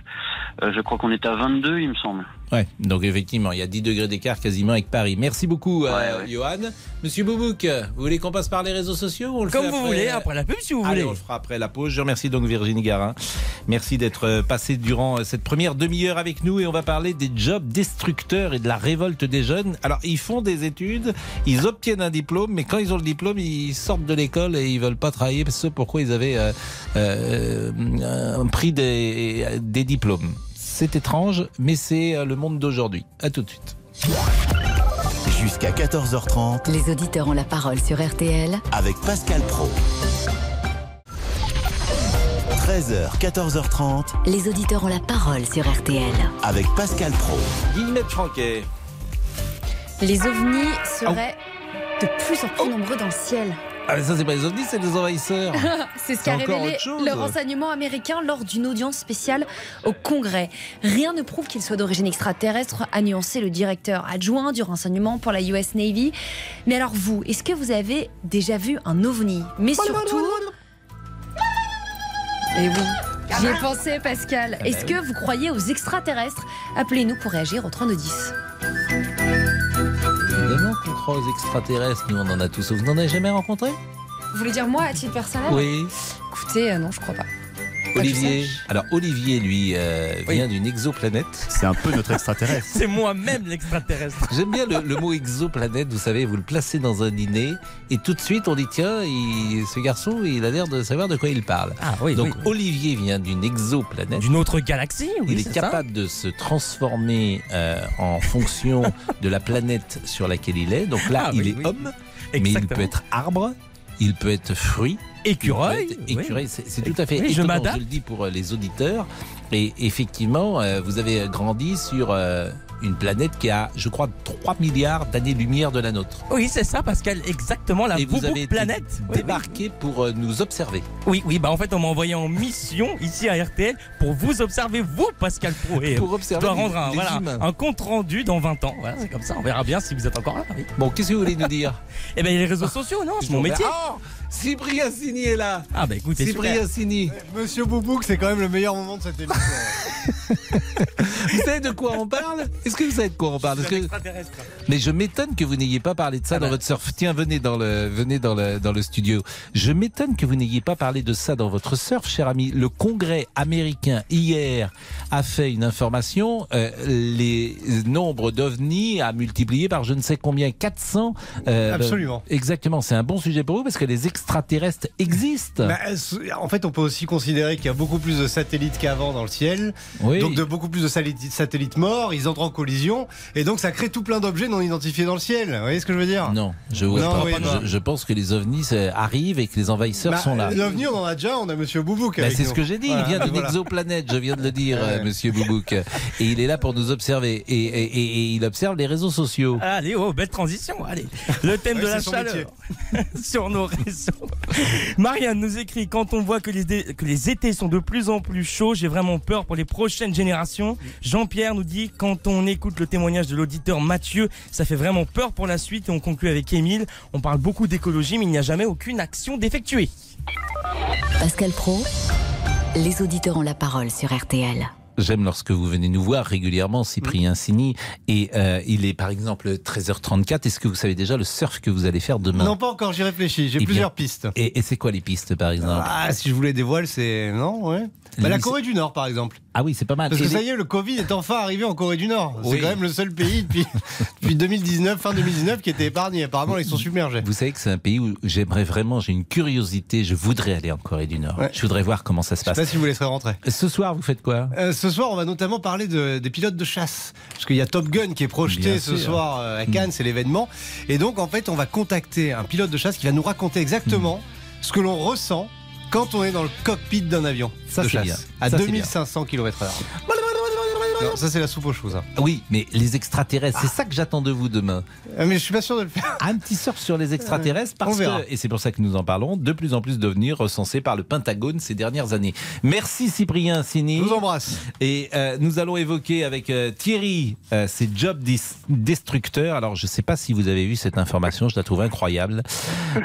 euh, je crois qu'on était à 22, il me semble. Ouais, donc effectivement, il y a 10 degrés d'écart quasiment avec Paris. Merci beaucoup, euh, Johan. Monsieur Boubouk, vous voulez qu'on passe par les réseaux sociaux ou on le Comme fait vous après voulez, après la pub, si vous Allez, voulez. on le fera après la pause. Je remercie donc Virginie Garin. Merci d'être euh, passée durant euh, cette première demi-heure avec nous et on va parler des jobs destructeurs et de la révolte des jeunes. Alors, ils font des études, ils obtiennent un diplôme, mais quand ils ont le diplôme, ils sortent de l'école et ils veulent pas travailler. parce que pourquoi ils avaient euh, euh, pris des, des diplômes. C'est étrange, mais c'est euh, le monde d'aujourd'hui. À tout de suite. Jusqu'à 14h30 Les auditeurs ont la parole sur RTL avec Pascal Pro. 13h, 14h30 Les auditeurs ont la parole sur RTL. avec Pascal Pro. Guillemette Franquet. Les ovnis seraient de plus en plus nombreux dans le ciel. Ah, mais ça, c'est pas les ovnis, c'est les envahisseurs. C'est ce qu'a révélé le renseignement américain lors d'une audience spéciale au Congrès. Rien ne prouve qu'il soit d'origine extraterrestre, a nuancé le directeur adjoint du renseignement pour la US Navy. Mais alors vous, est-ce que vous avez déjà vu un ovni? Mais surtout... Et oui, j'y ai pensé Pascal. Bah Est-ce que vous croyez aux extraterrestres? Appelez-nous pour réagir au 3210. Évidemment qu'on croit aux extraterrestres, nous on en a tous. Vous n'en avez jamais rencontré? Vous voulez dire moi à titre personnel? Oui. Écoutez, euh, non, je crois pas. Olivier. Alors Olivier, lui, euh, vient d'une exoplanète. C'est un peu notre extraterrestre. C'est moi-même l'extraterrestre. J'aime bien le, le mot exoplanète, vous savez, vous le placez dans un dîner et tout de suite on dit tiens, il- ce garçon, il a l'air de savoir de quoi il parle. Ah oui, Donc oui. Olivier vient d'une exoplanète. D'une autre galaxie, oui, Il est ça. capable de se transformer euh, en fonction de la planète sur laquelle il est. Donc là, Ah il oui, est oui. homme, mais il Exactement. peut être arbre, il peut être fruit. Écureuil, oui. écureuil. C'est tout à fait Oui, je étonnant, m'adapte. je le dis pour euh, les auditeurs. Et effectivement, euh, vous avez grandi sur euh, une planète qui a, je crois, 3 milliards d'années-lumière de la nôtre. Oui, c'est ça, Pascal, exactement la Et vous avez planète. Oui, oui. débarqué pour euh, nous observer. Oui, oui, bah en fait, on m'a envoyé en mission ici à RTL pour vous observer, vous, Pascal Pro. Et, Pour observer je dois rendre un, voilà, compte rendu dans 20 ans. Voilà, c'est comme ça. On verra bien si vous êtes encore là. Oui. Bon, qu'est-ce que vous voulez nous dire? Eh bien, les réseaux sociaux, non, c'est mon métier. Ah, Cyprien Sini est là. Ah, bah écoutez, Cyprien. Sini. Monsieur Boubouk, c'est quand même le meilleur moment de cette émission. Vous savez de quoi on parle? Est-ce que vous savez de quoi on parle? Parce que-. Mais je m'étonne que vous n'ayez pas parlé de ça Ah dans bah. votre surf. Tiens, venez dans le, venez dans le, dans le studio. Je m'étonne que vous n'ayez pas parlé de ça dans votre surf, cher ami. Le Congrès américain hier a fait une information. euh, les nombres d'ovnis a multiplié par je ne sais combien 400. euh, Absolument. Exactement. C'est un bon sujet pour vous parce que les extraterrestres existent. Bah, en fait, on peut aussi considérer qu'il y a beaucoup plus de satellites qu'avant dans le ciel. Oui. Donc, de beaucoup plus de satellites, satellites morts, ils entrent en collision. Et donc, ça crée tout plein d'objets non identifiés dans le ciel. Vous voyez ce que je veux dire? Non, je vois Non, pas. oui, je, je pense que les ovnis arrivent et que les envahisseurs Bah, sont là. L'OVNI, on en a déjà, on a Monsieur Boubouk. Bah, c'est ce que j'ai dit, Voilà, il vient d'une voilà. exoplanète, je viens de le dire, euh, monsieur Boubouk. Et il est là pour nous observer. Et, et- et- et il observe les réseaux sociaux. Allez, oh, belle transition. Allez, le thème Ouais, de la chaleur sur nos réseaux. Marianne nous écrit quand on voit que les, étés sont de plus en plus chauds, j'ai vraiment peur pour les prochaines générations. Jean-Pierre nous dit quand on écoute le témoignage de l'auditeur Mathieu, ça fait vraiment peur pour la suite. Et on conclut avec Émile. On parle beaucoup d'écologie, mais il n'y a jamais aucune action d'effectuer. Pascal Pro, les auditeurs ont la parole sur RTL. J'aime lorsque vous venez nous voir régulièrement, Cyprien Sini. Et euh, il est par exemple 13h34. Est-ce que vous savez déjà le surf que vous allez faire demain? Non, pas encore, j'y réfléchis. J'ai Eh plusieurs bien, pistes. Et, et c'est quoi les pistes par exemple? Ah, si je voulais des voiles, c'est. Non, ouais. Bah, la Corée du Nord, par exemple. Ah oui, c'est pas mal. Parce que ça y est, le Covid est enfin arrivé en Corée du Nord. Oui. C'est quand même le seul pays depuis, depuis 2019, fin 2019, qui était épargné. Apparemment, ils sont submergés. Vous savez que c'est un pays où j'aimerais vraiment, j'ai une curiosité, je voudrais aller en Corée du Nord. Ouais. Je voudrais voir comment ça se Je sais passe. pas si vous laisserez rentrer. Ce soir, vous faites quoi? Euh, ce soir, on va notamment parler de- des pilotes de chasse. Parce qu'il y a Top Gun qui est projeté Bien ce sûr. soir euh, à Cannes, c'est l'événement. Et donc, en fait, on va contacter un pilote de chasse qui va nous raconter exactement ce que l'on ressent quand on est dans le cockpit d'un avion Ça, de chasse bien. à Ça, c'est 2500 km/h. Non, ça, c'est la soupe aux choses. hein. Oui, mais les extraterrestres, c'est ça que j'attends de vous demain. Euh, Mais je suis pas sûr de le faire. Un petit surf sur les extraterrestres parce que, et c'est pour ça que nous en parlons, de plus en plus d'ovnis recensés par le Pentagone ces dernières années. Merci Cyprien Sini. Je vous embrasse. Et euh, nous allons évoquer avec euh, Thierry euh, ces jobs dis- destructeurs. Alors je ne sais pas si vous avez vu cette information, je la trouve incroyable,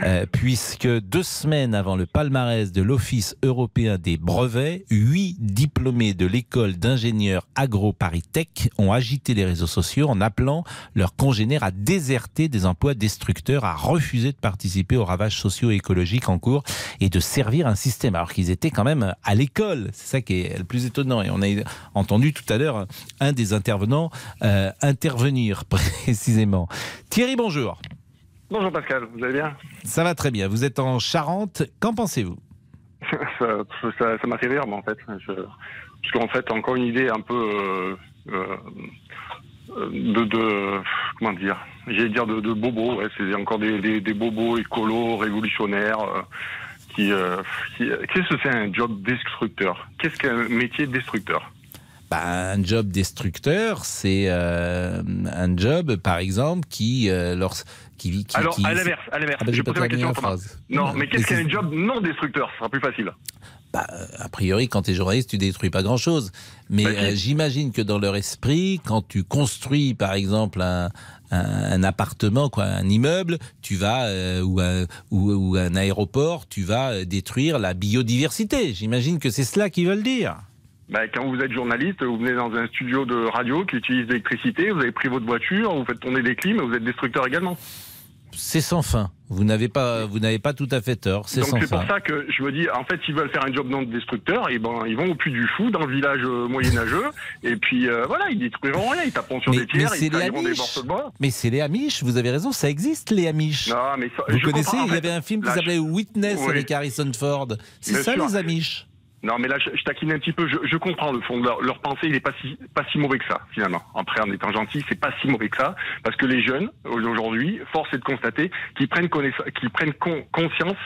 euh, puisque deux semaines avant le palmarès de l'Office européen des brevets, huit diplômés de l'école d'ingénieurs agro Paris Tech ont agité les réseaux sociaux en appelant leurs congénères à déserter des emplois destructeurs, à refuser de participer aux ravages sociaux et écologiques en cours et de servir un système alors qu'ils étaient quand même à l'école. C'est ça qui est le plus étonnant. Et on a entendu tout à l'heure un des intervenants euh, intervenir précisément. Thierry, bonjour. Bonjour Pascal, vous allez bien? Ça va très bien. Vous êtes en Charente. Qu'en pensez-vous? Ça ça- ça m'a fait rire, moi, en fait. Je- parce qu'en fait, encore une idée un peu euh, euh, de, de- comment dire, j'allais dire de, de bobos. Ouais, c'est encore des, des, des bobos écolos, révolutionnaires. euh, qui, euh, qui- qu'est-ce que c'est un job destructeur? Qu'est-ce qu'un métier destructeur? Bah, un job destructeur, c'est euh, un job, par exemple, qui, euh, lors, qui, qui, Alors, qui- à l'inverse, à l'inverse. Ah ben, je la question phrase. Non, mais qu'est-ce qu'un job non destructeur Ce sera plus facile. Bah, a priori, quand tu es journaliste, tu détruis pas grand-chose. Mais Bah, euh, j'imagine que dans leur esprit, quand tu construis, par exemple, un, un, un appartement, quoi, un immeuble, tu vas euh, ou, un, ou, ou un aéroport, tu vas euh, détruire la biodiversité. J'imagine que c'est cela qu'ils veulent dire. Bah, quand vous êtes journaliste, vous venez dans un studio de radio qui utilise l'électricité, vous avez pris votre voiture, vous faites tourner des clims, vous êtes destructeur également. c'est sans fin. Vous n'avez pas, vous n'avez pas tout à fait tort. C'est Donc sans c'est fin. pour ça que je me dis, en fait, s'ils veulent faire un job non destructeur, et ben ils vont au puits du fou dans le village euh, moyenâgeux, et puis euh, voilà, ils détruiront rien, ils taperont sur Mais- des tiers, mais c'est ils tailleront des morceaux de bois. Mais c'est les Amish, vous avez raison, ça existe les Amish. Non, mais ça- vous je connaissez, il y avait un film qui s'appelait Witness Oui. avec Harrison Ford. C'est ça sûr. les Amish? Non, mais là, je, je taquine un petit peu. Je, je comprends le fond de leur, leur pensée. Il est pas si pas si mauvais que ça, finalement. Après, en étant gentil, c'est pas si mauvais que ça, parce que les jeunes aujourd'hui, force est de constater qu'ils prennent connaissance, qu'ils prennent con- conscience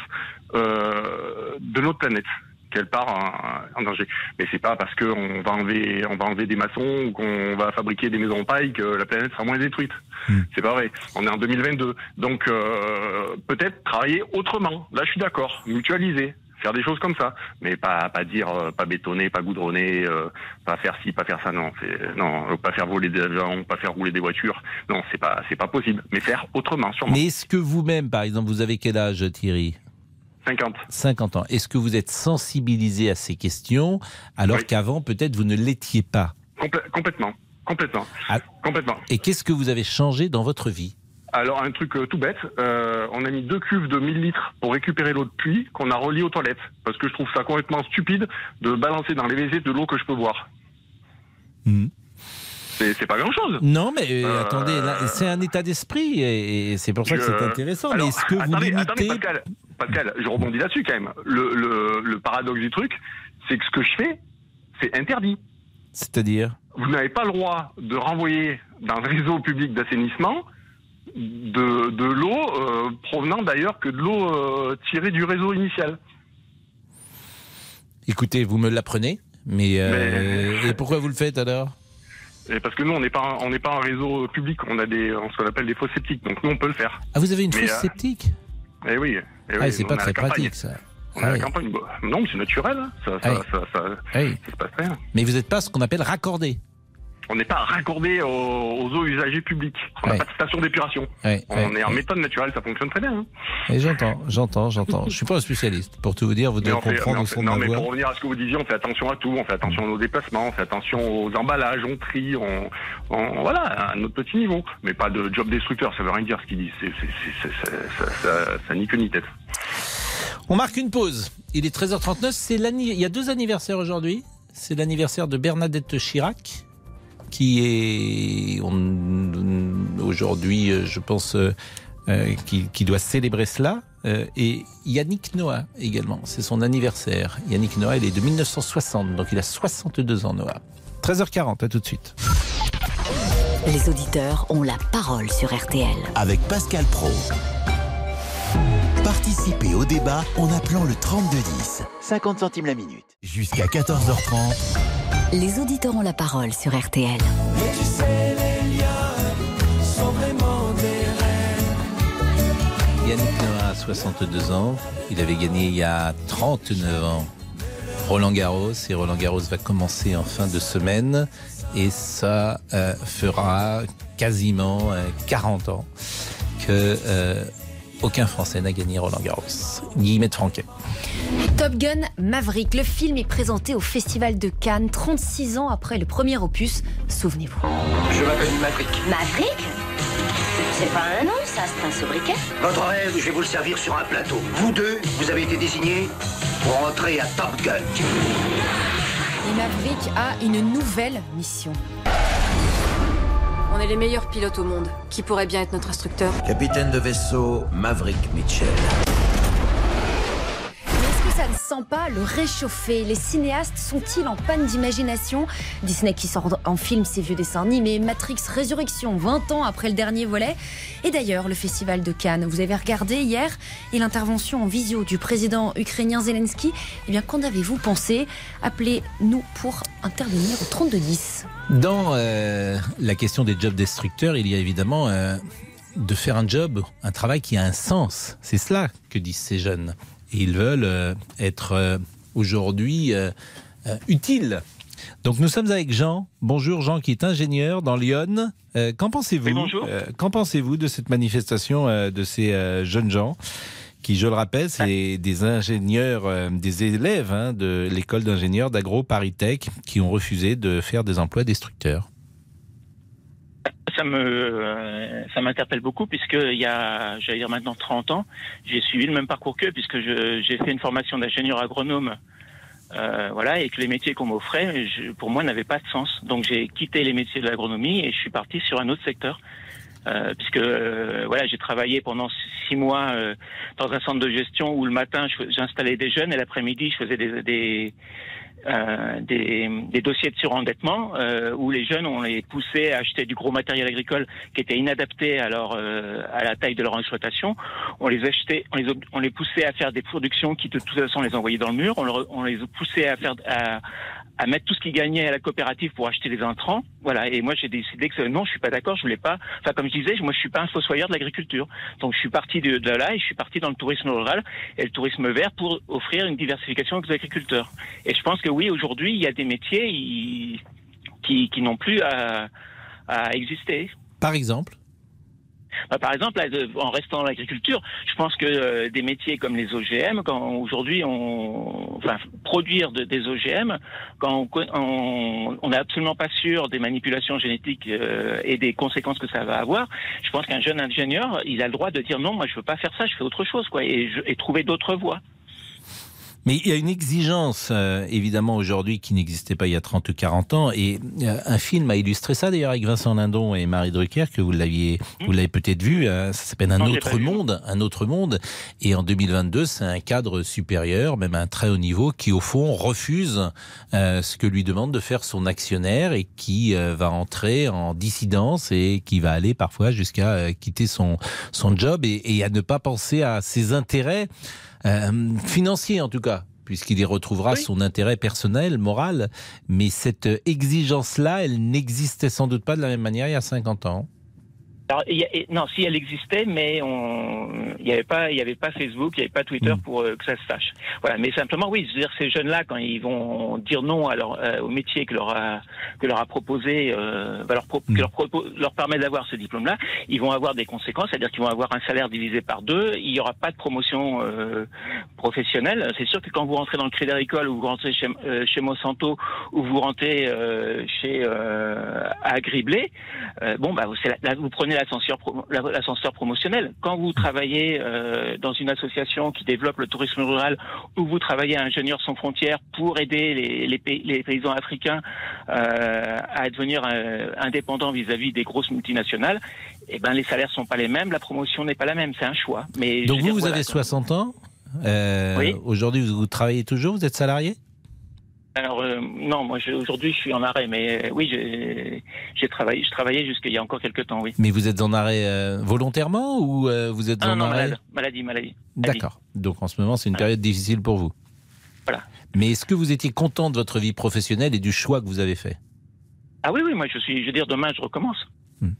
euh, de notre planète qu'elle part en, en danger. Mais c'est pas parce qu'on va enlever, on va enlever des maçons ou qu'on va fabriquer des maisons en paille que la planète sera moins détruite. C'est pas vrai. On est en 2022. Donc euh, peut-être travailler autrement. Là, je suis d'accord. Mutualiser. Faire des choses comme ça, mais pas pas dire euh, pas bétonner, pas goudronner, euh, pas faire ci, pas faire ça, non, non, pas faire voler des avions, pas faire rouler des voitures, non, c'est pas c'est pas possible, mais faire autrement, sûrement. Mais est-ce que vous-même, par exemple, vous avez quel âge, Thierry? 50. 50 ans. Est-ce que vous êtes sensibilisé à ces questions alors qu'avant, peut-être, vous ne l'étiez pas? Complè- complètement, complètement, Ah. complètement. Et qu'est-ce que vous avez changé dans votre vie? Alors un truc euh, tout bête, euh, on a mis deux cuves de 1000 litres pour récupérer l'eau de pluie qu'on a reliée aux toilettes, parce que je trouve ça complètement stupide de balancer dans les WC de l'eau que je peux boire. C'est c'est pas grand chose. Non, mais euh, Euh, attendez, c'est un état d'esprit et, et c'est pour ça que c'est intéressant. Alors, mais est-ce que vous attendez, limitez attendez, Pascal, Pascal, je rebondis là-dessus quand même. Le, le, le paradoxe du truc, c'est que ce que je fais, c'est interdit. C'est-à-dire? Vous n'avez pas le droit de renvoyer dans le réseau public d'assainissement de, de l'eau euh, provenant d'ailleurs que de l'eau euh, tirée du réseau initial. Écoutez, vous me l'apprenez, mais, euh, et pourquoi vous le faites alors? Et parce que nous, on n'est pas, on n'est pas un réseau public, on a des, ce qu'on appelle des fosses septiques, donc nous, on peut le faire. Ah, vous avez une fosse euh, septique Eh oui. eh Ah, oui, c'est pas très pratique ça. On Ah la campagne. Non, mais c'est naturel. hein. Ça, ça, Ah ça, ça- oui. ça se passe très bien. Mais vous n'êtes pas ce qu'on appelle raccordé. On n'est pas raccordé aux, aux eaux usagées publiques. On n'a Ouais. pas de station d'épuration. Ouais, on ouais, est en méthode naturelle, ça fonctionne très bien. hein. Et j'entends, j'entends, j'entends. Je suis pas un spécialiste. Pour tout vous dire, vous devez comprendre on au fait- son de non, ma mais pour revenir à ce que vous disiez, on fait attention à tout. On fait attention à nos déplacements, on fait attention aux emballages, on trie, on, on- voilà, à notre petit niveau. Mais pas de job destructeur, ça veut rien dire ce qu'ils disent. C'est, c'est, c'est, c'est- ça, ça, ni queue ni tête. On marque une pause. Il est 13h39. C'est Il y a deux anniversaires aujourd'hui. C'est l'anniversaire de Bernadette Chirac, qui est on- aujourd'hui, euh, je pense, euh, euh, qui, qui doit célébrer cela. Euh, et Yannick Noah également. C'est son anniversaire. Yannick Noah, il est de 1960, donc il a 62 ans, Noah. 13h40, à tout de suite. Les auditeurs ont la parole sur RTL. Avec Pascal Pro. Participez au débat en appelant le 3210. 50 centimes la minute. Jusqu'à 14h30. Les auditeurs ont la parole sur RTL. Mais tu sais, les liens sont vraiment des rêves. Yannick Noah a 62 ans. Il avait gagné il y a 39 ans Roland Garros. Et Roland Garros va commencer en fin de semaine. Et ça euh, fera quasiment euh, 40 ans que euh, aucun Français n'a gagné Roland Garros. Guillemette Franquet. Top Gun Maverick, le film est présenté au Festival de Cannes 36 ans après le premier opus. Souvenez-vous. Je m'appelle Maverick. Maverick C'est pas un nom, ça, c'est un sobriquet. Votre rêve, je vais vous le servir sur un plateau. Vous deux, vous avez été désignés pour entrer à Top Gun. Et Maverick a une nouvelle mission. On est les meilleurs pilotes au monde. Qui pourrait bien être notre instructeur? Capitaine de vaisseau Maverick Mitchell. Pas le réchauffer Les cinéastes sont-ils en panne d'imagination? Disney qui sort en film ses vieux dessins animés, Matrix Résurrection 20 ans après le dernier volet. Et d'ailleurs, le festival de Cannes, vous avez regardé hier et l'intervention en visio du président ukrainien Zelensky. Eh bien, qu'en avez-vous pensé? Appelez-nous pour intervenir au 3210. Dans euh, la question des jobs destructeurs, il y a évidemment euh, de faire un job, un travail qui a un sens. C'est cela que disent ces jeunes. Ils veulent euh, être euh, aujourd'hui euh, utiles. Donc nous sommes avec Jean. Bonjour Jean qui est ingénieur dans Lyon. Euh, qu'en pensez-vous Oui. Euh, Qu'en pensez-vous de cette manifestation euh, de ces jeunes gens qui, je le rappelle, c'est des ingénieurs, des élèves hein, de l'école d'ingénieurs d'Agro Paris Tech qui ont refusé de faire des emplois destructeurs? Ça me, euh, ça m'interpelle beaucoup puisque il y a, j'allais dire maintenant 30 ans, j'ai suivi le même parcours qu'eux puisque j'ai fait une formation d'ingénieur agronome, euh, voilà, et que les métiers qu'on m'offrait, pour moi, n'avaient pas de sens. Donc j'ai quitté les métiers de l'agronomie et je suis parti sur un autre secteur. Euh, puisque euh, voilà, j'ai travaillé pendant six mois euh, dans un centre de gestion où le matin j'installais des jeunes et l'après-midi je faisais des, des, euh, des, des dossiers de surendettement euh, où les jeunes on les poussait à acheter du gros matériel agricole qui était inadapté à leur euh, à la taille de leur exploitation. On les achetait, on les on les poussait à faire des productions qui de toute façon les envoyait dans le mur. On, on les poussait à faire à, à mettre tout ce qu'ils gagnaient à la coopérative pour acheter les intrants. Voilà. Et moi, j'ai décidé que non, je suis pas d'accord. Je voulais pas. Enfin, comme je disais, moi, je suis pas un fossoyeur de l'agriculture. Donc, je suis parti de, là et je suis parti dans le tourisme rural et le tourisme vert pour offrir une diversification aux agriculteurs. Et je pense que oui, aujourd'hui, il y a des métiers qui, qui n'ont plus à, à exister. Par exemple? Bah, par exemple, en restant dans l'agriculture, je pense que euh, des métiers comme les OGM, quand aujourd'hui on, enfin, produire de- des OGM, quand on n'est absolument pas sûr des manipulations génétiques euh, et des conséquences que ça va avoir, je pense qu'un jeune ingénieur, il a le droit de dire non, moi je veux pas faire ça, je fais autre chose, quoi, et, et trouver d'autres voies. Mais il y a une exigence, euh, évidemment, aujourd'hui qui n'existait pas il y a 30 ou 40 ans. Et euh, un film a illustré ça, d'ailleurs, avec Vincent Lindon et Marie Drucker, que vous l'aviez, vous l'avez peut-être vu. euh, ça s'appelle Un Non, autre monde. Un autre monde. Et en 2022, c'est un cadre supérieur, même un très haut niveau, qui, au fond, refuse euh, ce que lui demande de faire son actionnaire et qui euh, va entrer en dissidence et qui va aller parfois jusqu'à euh, quitter son, son job et, et à ne pas penser à ses intérêts euh, financier en tout cas, puisqu'il y retrouvera son intérêt personnel, moral. Mais cette exigence-là, elle n'existait sans doute pas de la même manière il y a 50 ans. Alors, y a- et- non, si elle existait, mais on, il n'y avait pas, il y avait pas Facebook, il n'y avait pas Twitter pour euh, que ça se sache. Voilà, mais simplement, oui, je veux dire, ces jeunes-là, quand ils vont dire non à leur, euh, au métier que leur a, que leur a proposé, euh, va leur, pro- que leur, propo- leur permet d'avoir ce diplôme-là, ils vont avoir des conséquences, c'est-à-dire qu'ils vont avoir un salaire divisé par deux, il n'y aura pas de promotion euh, professionnelle. C'est sûr que quand vous rentrez dans le Crédit Agricole ou vous rentrez chez, euh, chez Monsanto ou vous rentrez euh, chez euh, Agriblé, euh, bon, bah, c'est la- là, vous prenez l'ascenseur pro- la- l'ascenseur promotionnel. Quand vous travaillez euh, dans une association qui développe le tourisme rural ou vous travaillez à Ingénieurs sans frontières pour aider les, les pays- les paysans africains euh, à devenir euh, indépendants vis-à-vis des grosses multinationales, eh ben, les salaires sont pas les mêmes, la promotion n'est pas la même, c'est un choix. Mais Donc vous, dire, vous voilà, avez 60 ans. Oui. Aujourd'hui, vous travaillez toujours Vous êtes salarié? Alors euh, non, moi aujourd'hui je suis en arrêt, mais euh, oui j'ai travaillé, je travaillais jusqu'il y a encore quelques temps, oui. Mais vous êtes en arrêt euh, volontairement ou vous êtes Ah en non, arrêt malade, maladie, maladie. D'accord. Donc en ce moment, c'est une période difficile pour vous. Voilà. Mais est-ce que vous étiez content de votre vie professionnelle et du choix que vous avez fait? Ah oui, oui, moi je suis, je veux dire, demain je recommence. Hmm.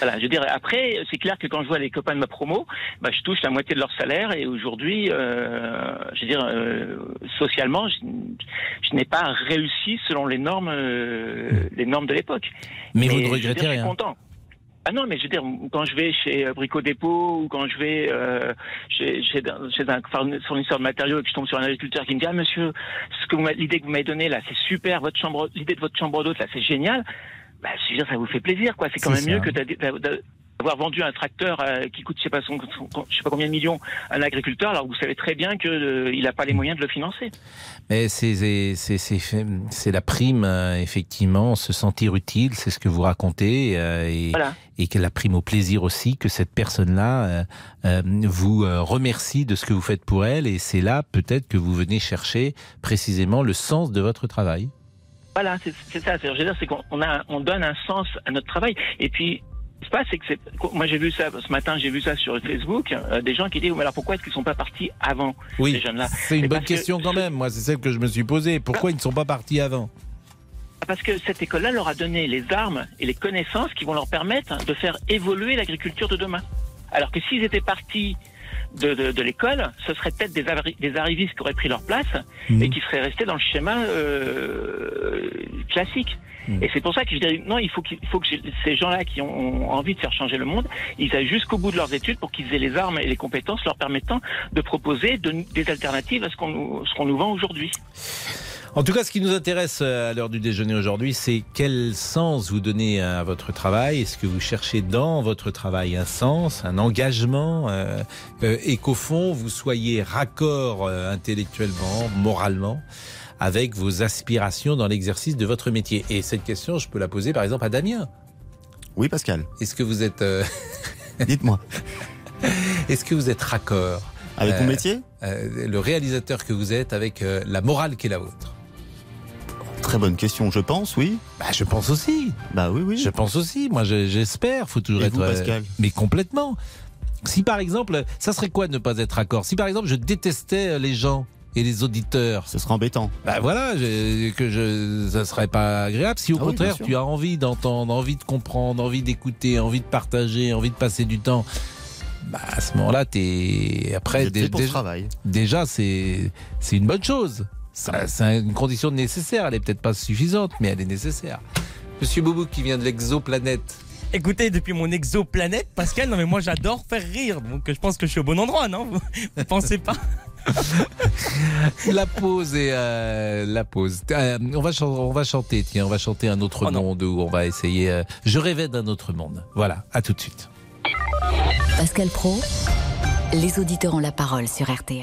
Voilà, je veux dire, après, c'est clair que quand je vois les copains de ma promo, bah, je touche la moitié de leur salaire et aujourd'hui, euh, je veux dire, euh, socialement, je, je n'ai pas réussi selon les normes, euh, les normes de l'époque. Mais vous ne je regrettez dire, Je rien. suis content. Ah non, mais je veux dire, quand je vais chez euh, Brico Dépôt ou quand je vais euh, chez, chez, un- chez un fournisseur de matériaux et que je tombe sur un agriculteur qui me dit ah monsieur, ce que l'idée que vous m'avez donnée là, c'est super, votre chambre, l'idée de votre chambre d'hôte là, c'est génial. Bah, je veux dire, ça vous fait plaisir quoi. C'est quand même mieux que d'a- d'a- d'a- d'avoir vendu un tracteur euh, qui coûte je sais pas son, son- je sais pas combien de millions à un agriculteur alors que vous savez très bien que euh, il n'a pas les moyens de le financer. Mais c'est la prime, euh, effectivement, se sentir utile, c'est ce que vous racontez, euh, et, Voilà. et que la prime au plaisir aussi, que cette personne-là euh, euh, vous remercie de ce que vous faites pour elle, et c'est là peut-être que vous venez chercher précisément le sens de votre travail. Voilà, c'est ça. Je veux dire, c'est qu'on on a, on donne un sens à notre travail. Et puis, ce qui se passe, c'est que c'est, moi j'ai vu ça ce matin, j'ai vu ça sur Facebook, euh, des gens qui disent, mais alors pourquoi est-ce qu'ils sont pas partis avant Oui, ces jeunes-là? c'est une bonne que- question quand même. Moi, c'est celle que je me suis posée. Pourquoi ils ne sont pas partis avant? Parce que cette école-là leur a donné les armes et les connaissances qui vont leur permettre de faire évoluer l'agriculture de demain. Alors que s'ils étaient partis de, de, de l'école, ce serait peut-être des, arri- des arrivistes qui auraient pris leur place et qui seraient restés dans le schéma euh, classique. Et c'est pour ça que je dirais, non, il faut, qu'il il faut que ces gens-là qui ont, ont envie de faire changer le monde, ils aillent jusqu'au bout de leurs études pour qu'ils aient les armes et les compétences leur permettant de proposer de- des alternatives à ce qu'on nous, ce qu'on nous vend aujourd'hui. En tout cas, ce qui nous intéresse euh, à l'heure du déjeuner aujourd'hui, c'est quel sens vous donnez à votre travail? Est-ce que vous cherchez dans votre travail un sens, un engagement, euh, euh, et qu'au fond, vous soyez raccord euh, intellectuellement, moralement avec vos aspirations dans l'exercice de votre métier? Et cette question, je peux la poser par exemple à Damien. Oui, Pascal. Est-ce que vous êtes... euh, Dites-moi. Est-ce que vous êtes raccord Avec mon métier? euh, Le réalisateur que vous êtes avec euh, la morale qui est la vôtre? Très bonne question, je pense, oui. Bah, je pense aussi. Bah oui, oui. Je pense aussi. Moi, je- j'espère. Faut toujours Et être. vous, euh, Pascal mais complètement. Si par exemple, ça serait quoi de ne pas être raccord Si par exemple, je détestais euh, les gens et les auditeurs. Ce serait embêtant. Bah voilà, je- que je, ça serait pas agréable. Si au Ah contraire, tu as envie d'entendre, envie de comprendre, envie d'écouter, envie de partager, envie de passer du temps. Bah, à ce moment-là, t'es après déjà, travail. déjà c'est c'est une bonne chose. C'est une condition nécessaire. Elle est peut-être pas suffisante, mais elle est nécessaire. Monsieur Boubou qui vient de l'exoplanète. Écoutez, depuis mon exoplanète, Pascal, non mais moi j'adore faire rire, donc je pense que je suis au bon endroit, non? Vous, vous pensez pas? La pause et euh, la pause. Euh, on va on va chanter. Tiens, on va chanter un autre monde où on va essayer. euh, je rêvais d'un autre monde. Voilà. À tout de suite. Pascal Pro, les auditeurs ont la parole sur RTL.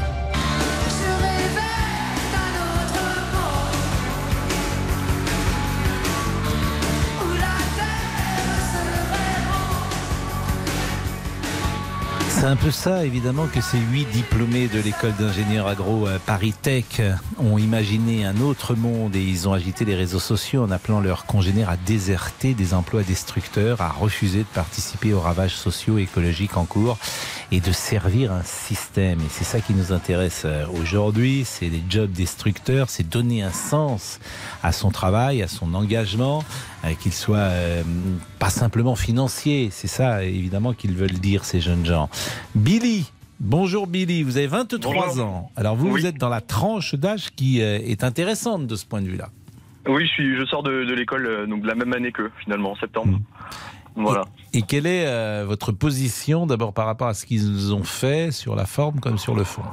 C'est un peu ça, évidemment, que ces huit diplômés de l'école d'ingénieurs agro euh, Paris Tech euh, ont imaginé un autre monde et ils ont agité les réseaux sociaux en appelant leurs congénères à déserter des emplois destructeurs, à refuser de participer aux ravages sociaux et écologiques en cours et de servir un système. Et c'est ça qui nous intéresse euh, aujourd'hui, c'est les jobs destructeurs, c'est donner un sens à son travail, à son engagement, euh, qu'il soit euh, pas simplement financier. C'est ça, évidemment, qu'ils veulent dire, ces jeunes gens. Billy. Bonjour Billy, vous avez 23 Bonjour. ans. Alors vous, vous êtes dans la tranche d'âge qui est intéressante de ce point de vue-là. Oui, je, suis, je sors de, de l'école donc de la même année qu'eux, finalement, en septembre. Et quelle est euh, votre position d'abord par rapport à ce qu'ils ont fait sur la forme comme sur le fond?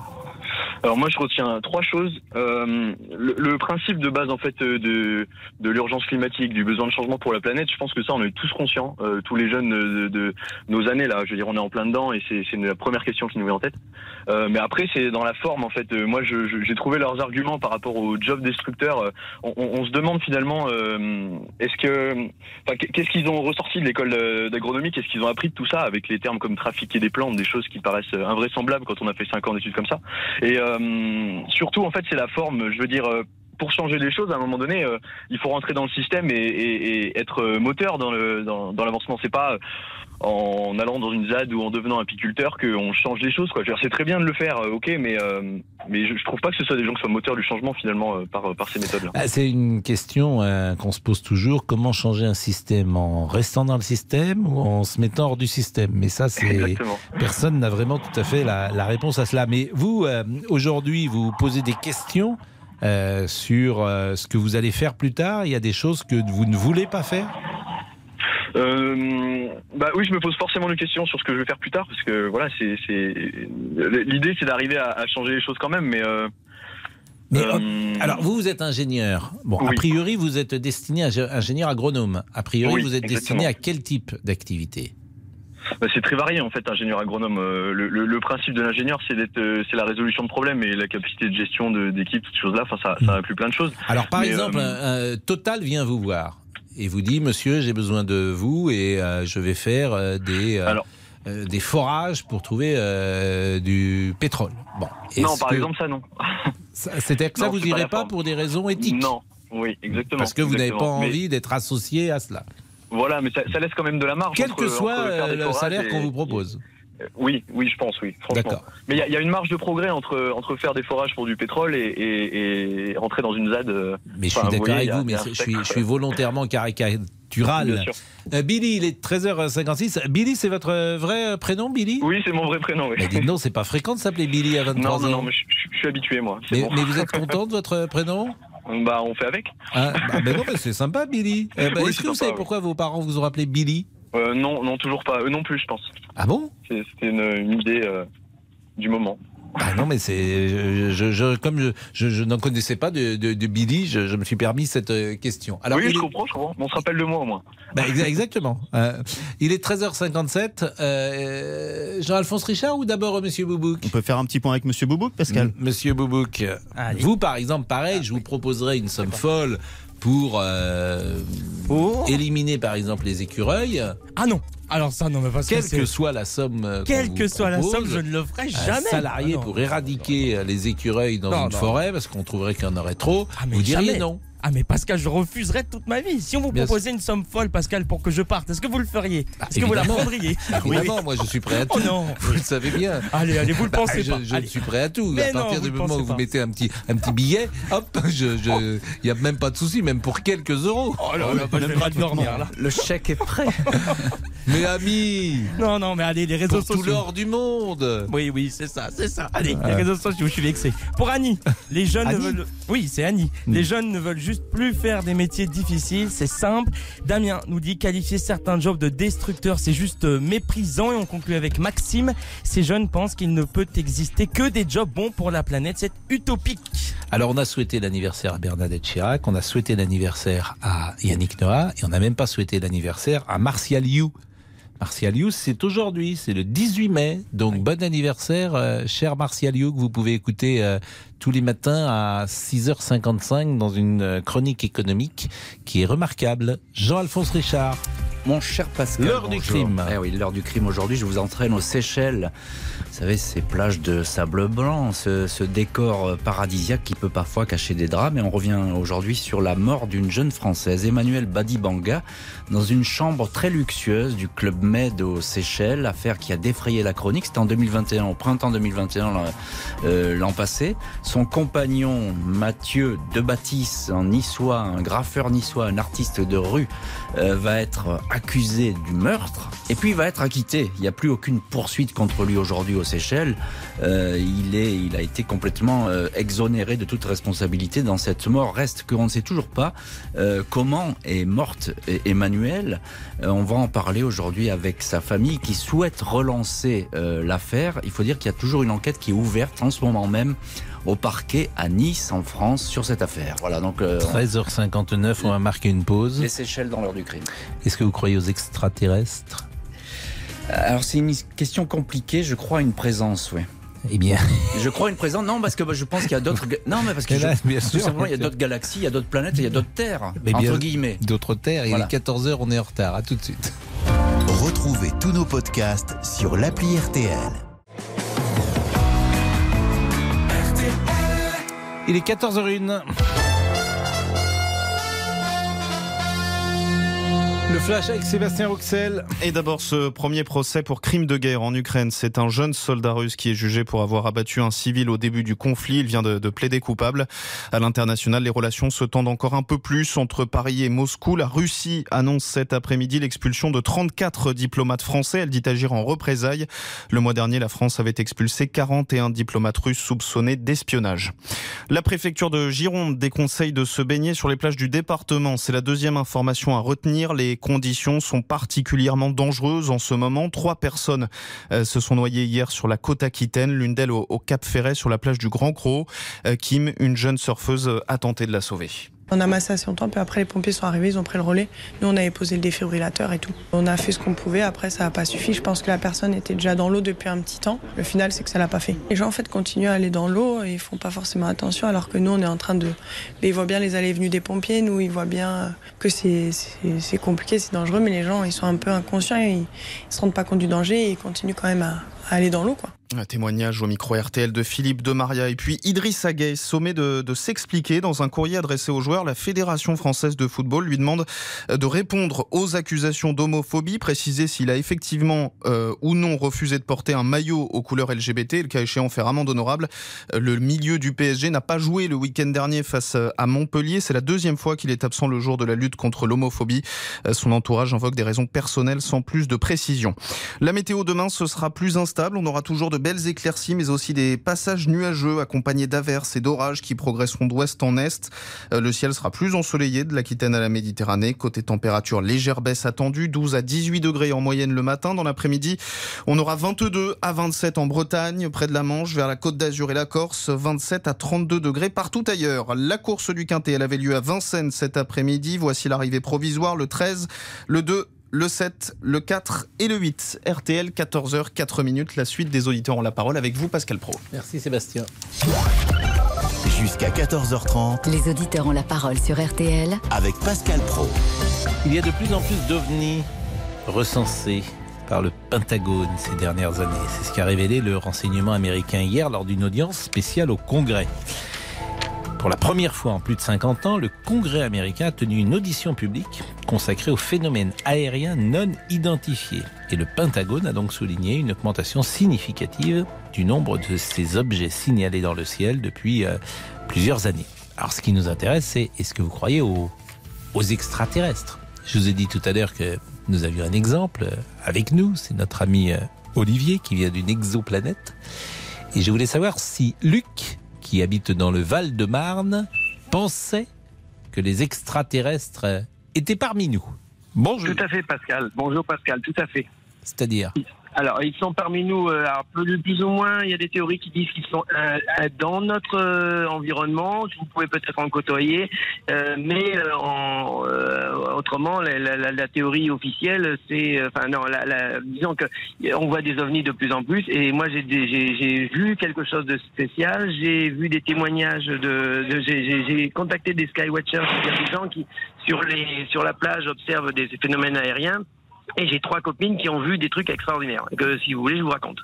Alors moi, je retiens trois choses. Euh, le, le principe de base, en fait, euh, de, de l'urgence climatique, du besoin de changement pour la planète, je pense que ça, on est tous conscients. Euh, tous les jeunes de, de nos années, là, je veux dire, on est en plein dedans et c'est la première question qui nous vient en tête. Euh, mais après, c'est dans la forme, en fait. Euh, moi, j'ai trouvé leurs arguments par rapport aux job destructeurs. Euh, on, on- on se demande finalement, euh, est-ce que, qu'est-ce qu'ils ont ressorti de l'école euh, d'agronomie? Qu'est-ce qu'ils ont appris de tout ça avec les termes comme trafiquer des plantes, des choses qui paraissent euh, invraisemblables quand on a fait cinq ans d'études comme ça? Et euh, surtout, en fait, c'est la forme. Je veux dire. Pour changer les choses, à un moment donné, euh, il faut rentrer dans le système et, et- et être euh, moteur dans le dans, dans l'avancement. C'est pas euh, en allant dans une ZAD ou en devenant apiculteur qu'on change les choses. Quoi. C'est très bien de le faire, ok, mais euh, mais je, je trouve pas que ce soit des gens qui soient moteurs du changement finalement par par ces méthodes-là. Ah, C'est une question euh, qu'on se pose toujours. Comment changer un système? En restant dans le système ou en se mettant hors du système? Mais ça, c'est Exactement. personne n'a vraiment tout à fait la, la réponse à cela. Mais vous, euh, aujourd'hui, vous posez des questions euh, sur euh, ce que vous allez faire plus tard. Il y a des choses que vous ne voulez pas faire? Euh, bah oui, je me pose forcément des questions sur ce que je vais faire plus tard parce que voilà, c'est l'idée, c'est d'arriver à, à changer les choses quand même, mais. Euh, Mais, euh, Alors, vous, vous êtes ingénieur. Bon, a priori, vous êtes destiné à ingénieur agronome. A priori, Oui, vous êtes destiné à quel type d'activité? C'est très varié en fait, ingénieur agronome. Euh, Le, le- le principe de l'ingénieur, c'est d'être, euh, c'est la résolution de problèmes et la capacité de gestion d'équipe, toutes ces choses-là. Enfin, ça, ça inclut plein de choses. Alors, par Mais, exemple, euh, Total vient vous voir et vous dit, monsieur, j'ai besoin de vous et euh, je vais faire euh, des, des forages pour trouver euh, du pétrole. Bon. non, par que- exemple, ça non. C'est-à-dire que ça, vous c'est pas pour des raisons éthiques Non, oui, exactement. Parce que vous n'avez pas. Mais envie d'être associé à cela. Voilà, mais ça, ça laisse quand même de la marge. Quel entre- que soit entre euh, le forages salaire et- qu'on vous propose. Euh, Oui, oui, je pense, oui, franchement. Mais il y a- il y, a une marge de progrès entre, entre faire des forages pour du pétrole et, et, et rentrer dans une ZAD. euh, Mais je suis d'accord avec vous, mais je suis, spectre. je suis volontairement caricatural. Euh, Billy, il est 13h56. Billy, c'est votre euh, vrai prénom, Billy? Oui, c'est mon vrai prénom, oui. Mais dites donc, c'est pas fréquent de s'appeler Billy à 23 Non, ans. non, non, mais je, je- je suis habitué, moi. c'est mais, bon. mais vous êtes content de votre prénom? Bah, on fait avec. Ah, bah, non, mais c'est sympa, Billy. Euh, bah, Oui, Est-ce que vous savez pourquoi vos parents vous ont appelé Billy Euh, non, non, toujours pas. Eux non plus, je pense. Ah bon? C'était une, une idée. euh, du moment. Ah non, mais c'est. Je, je- je- comme je, je- je n'en connaissais pas de, de- de Billy, je, je me suis permis cette euh, question. oui, il je est- comprends, je comprends. On se rappelle de moi au moins. Bah, exa- exactement. Euh, il est 13h57. Euh, Jean-Alphonse Richard ou d'abord euh, Monsieur Boubouk? On peut faire un petit point avec Monsieur Boubouk, Pascal M- Monsieur Boubouk, vous par exemple, pareil, je vous proposerai une somme folle pour euh, éliminer par exemple les écureuils. Ah non Alors ça, non, mais parce que Quelle c'est- que soit la somme. euh, Quelle que soit la somme, je ne le ferai un jamais. salarié Ah non. pour éradiquer les écureuils dans une forêt parce qu'on trouverait qu'il y en aurait trop. mais vous diriez jamais. non. Ah mais Pascal, je refuserais toute ma vie. Si on vous proposait une somme folle, Pascal, pour que je parte, est-ce que vous le feriez? Est-ce que vous la prendriez? Évidemment, moi je suis prêt à tout. Oh non. Vous le savez bien. Allez, allez, vous le Bah, pensez je, pas. Je suis prêt à tout. Mais à partir non, du le moment où vous pas. mettez un petit, un petit billet, hop, je, je, il n'y a même pas de souci, même pour quelques euros. Oh là là, bah, je vais mal dormir là. Le chèque est prêt. Mais ami, Non, non, mais allez, les réseaux pour tout sociaux. l'or du monde. Oui, oui, c'est ça, c'est ça. Allez, Ah. les réseaux sociaux, je suis vexé. Pour Annie, les jeunes ne veulent. Oui, c'est Annie. Les jeunes ne veulent juste plus faire des métiers difficiles, c'est simple. Damien nous dit qualifier certains jobs de destructeurs, c'est juste euh, méprisant. Et on conclut avec Maxime. Ces jeunes pensent qu'il ne peut exister que des jobs bons pour la planète. C'est utopique. Alors on a souhaité l'anniversaire à Bernadette Chirac, on a souhaité l'anniversaire à Yannick Noah et on n'a même pas souhaité l'anniversaire à Martial You. Martial You, c'est aujourd'hui, c'est le 18 mai. Donc bon anniversaire, euh, cher Martial You, que vous pouvez écouter euh, tous les matins à 6h55 dans une euh, chronique économique qui est remarquable. Jean-Alphonse Richard. Mon cher Pascal. L'heure du crime. Eh oui, l'heure du crime aujourd'hui. Je vous entraîne aux Seychelles. Vous savez, ces plages de sable blanc, ce, ce décor euh, paradisiaque qui peut parfois cacher des drames. Et on revient aujourd'hui sur la mort d'une jeune Française, Emmanuelle Badibanga, dans une chambre très luxueuse du Club Med aux Seychelles. Affaire qui a défrayé la chronique. C'était en 2021, au printemps 2021, l'an- euh, l'an passé. Son compagnon, Mathieu Debattis, un niçois, un graffeur niçois, un artiste de rue, euh, va être accusé du meurtre et puis il va être acquitté. Il n'y a plus aucune poursuite contre lui aujourd'hui aux Seychelles. Euh, il, est, il a été complètement euh, exonéré de toute responsabilité dans cette mort. Reste qu'on ne sait toujours pas comment est morte E- Emmanuelle. Euh, on va en parler aujourd'hui avec sa famille qui souhaite relancer l'affaire. Il faut dire qu'il y a toujours une enquête qui est ouverte en ce moment même au parquet à Nice en France sur cette affaire. Voilà donc euh, 13h59, on va marquer une pause. les Seychelles dans l'heure du crime. Est-ce que vous croyez aux extraterrestres? Alors c'est une question compliquée, je crois à une présence, oui. Eh bien. Je crois à une présence, non, parce que bah, je pense qu'il y a d'autres. Non, mais parce que là, je- bien tout sûr, simplement, il y a d'autres galaxies, il y a d'autres planètes, et il y a d'autres terres, Mais entre bien- guillemets. D'autres terres, il Voilà. est 14h, on est en retard. À tout de suite. Retrouvez tous nos podcasts sur l'appli RTL. Il est 14h01. Le flash avec Sébastien Roxel. Et d'abord ce premier procès pour crime de guerre en Ukraine. C'est un jeune soldat russe qui est jugé pour avoir abattu un civil au début du conflit. Il vient de, de plaider coupable. À l'international, les relations se tendent encore un peu plus entre Paris et Moscou. La Russie annonce cet après-midi l'expulsion de 34 diplomates français. Elle dit agir en représailles. Le mois dernier, la France avait expulsé 41 diplomates russes soupçonnés d'espionnage. La préfecture de Gironde déconseille de se baigner sur les plages du département. C'est la deuxième information à retenir. Les conditions sont particulièrement dangereuses en ce moment. Trois personnes euh, se sont noyées hier sur la côte aquitaine, l'une d'elles au, Cap Ferret sur la plage du Grand Cros. Euh, Kim, une jeune surfeuse, a tenté de la sauver. On a massé assez longtemps, puis après les pompiers sont arrivés, ils ont pris le relais. Nous, on avait posé le défibrillateur et tout. On a fait ce qu'on pouvait, après ça n'a pas suffi. Je pense que la personne était déjà dans l'eau depuis un petit temps. Le final, c'est que ça l'a pas fait. Les gens, en fait, continuent à aller dans l'eau et ils font pas forcément attention, alors que nous, on est en train de... Mais ils voient bien les allées et venues des pompiers, nous, ils voient bien que c'est compliqué, c'est dangereux, mais les gens, ils sont un peu inconscients, ils, ils se rendent pas compte du danger et ils continuent quand même à, à aller dans l'eau, quoi. Un témoignage au micro RTL de Philippe de Maria et puis Idriss Gueye, sommé de, s'expliquer dans un courrier adressé aux joueurs. La Fédération française de football lui demande de répondre aux accusations d'homophobie, préciser s'il a effectivement euh, ou non refusé de porter un maillot aux couleurs LGBT, le cas échéant faire amende honorable. Euh, Le milieu du PSG n'a pas joué le week-end dernier face euh, à Montpellier. C'est la deuxième fois qu'il est absent le jour de la lutte contre l'homophobie. Euh, Son entourage invoque des raisons personnelles sans plus de précision. La météo demain, ce sera plus instable. On aura toujours de belles éclaircies, mais aussi des passages nuageux accompagnés d'averses et d'orages qui progresseront d'ouest en est. Euh, le ciel sera plus ensoleillé de l'Aquitaine à la Méditerranée. Côté température, légère baisse attendue, 12 à 18 degrés en moyenne le matin. Dans l'après-midi, on aura 22 à 27 en Bretagne, près de la Manche, vers la Côte d'Azur et la Corse, 27 à 32 degrés partout ailleurs. La course du Quintet, elle avait lieu à Vincennes cet après-midi. Voici l'arrivée provisoire, le 13, le 2, le 7, le 4 et le 8. RTL, 14h, 4 minutes. La suite des auditeurs ont la parole avec vous, Pascal Pro. Merci Sébastien. Jusqu'à 14h30. Les auditeurs ont la parole sur RTL avec Pascal Pro. Il y a de plus en plus d'ovnis recensés par le Pentagone ces dernières années. C'est ce qu'a révélé le renseignement américain hier lors d'une audience spéciale au Congrès. Pour la première fois en plus de 50 ans, le Congrès américain a tenu une audition publique consacrée aux phénomènes aériens non identifiés. Et le Pentagone a donc souligné une augmentation significative du nombre de ces objets signalés dans le ciel depuis euh, plusieurs années. Alors ce qui nous intéresse, c'est est-ce que vous croyez aux, aux extraterrestres? Je vous ai dit tout à l'heure que nous avions un exemple euh, avec nous, c'est notre ami euh, Olivier qui vient d'une exoplanète. Et je voulais savoir si Luc qui habite dans le Val-de-Marne, pensait que les extraterrestres étaient parmi nous. Bonjour. Tout à fait, Pascal. Bonjour, Pascal. Tout à fait. C'est-à-dire? Alors, ils sont parmi nous, euh, plus, ou moins, il y a des théories qui disent qu'ils sont euh, euh, dans notre euh, environnement, vous pouvez peut-être en côtoyer, euh, mais euh, en, autrement, la, la- la- théorie officielle, c'est, enfin non, disons que on voit des ovnis de plus en plus, et moi j'ai vu quelque chose de spécial, j'ai vu des témoignages de, de- j'ai- contacté des skywatchers, des gens qui sur les sur la plage observent des phénomènes aériens. Et j'ai trois copines qui ont vu des trucs extraordinaires. Que si vous voulez, je vous raconte.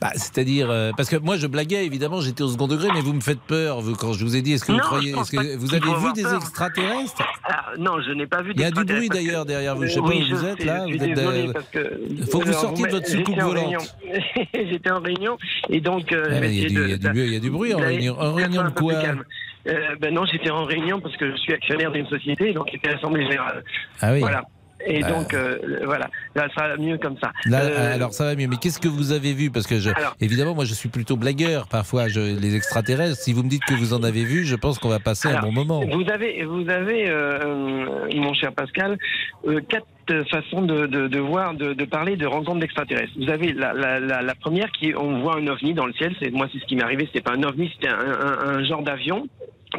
Bah, C'est-à-dire, euh, parce que moi je blaguais, évidemment, j'étais au second degré, mais vous me faites peur vous, quand je vous ai dit, est-ce que vous croyez, est-ce que vous avez vu des peur. extraterrestres? Ah, non, je n'ai pas vu Il y a du bruit d'ailleurs derrière vous, je sais Oui, pas où vous êtes sais, là. vous êtes, désolé euh, parce que. faut que vous sortiez de votre j'étais soucoupe volante. J'étais en réunion et donc. euh, Ah, il y a du- de- il y a du bruit- il y a du bruit en réunion. En réunion un de quoi? Euh, ben non, j'étais en réunion parce que je suis actionnaire d'une société, donc c'était l'Assemblée Générale. Ah oui. Voilà. Et donc, euh, voilà, là, ça sera mieux comme ça. Là, Euh, alors ça va mieux. Mais qu'est-ce que vous avez vu? Parce que je, Alors- évidemment, moi, je suis plutôt blagueur. Parfois, je, les extraterrestres. Si vous me dites que vous en avez vu, je pense qu'on va passer un Alors, bon moment. Vous avez, vous avez, euh, mon cher Pascal, quatre façons de, de, de voir, de, de parler de rencontres d'extraterrestres. Vous avez la, la, la, la première qui est, on voit un ovni dans le ciel. C'est moi, c'est ce qui m'est arrivé. C'était pas un ovni, c'était un, un, un genre d'avion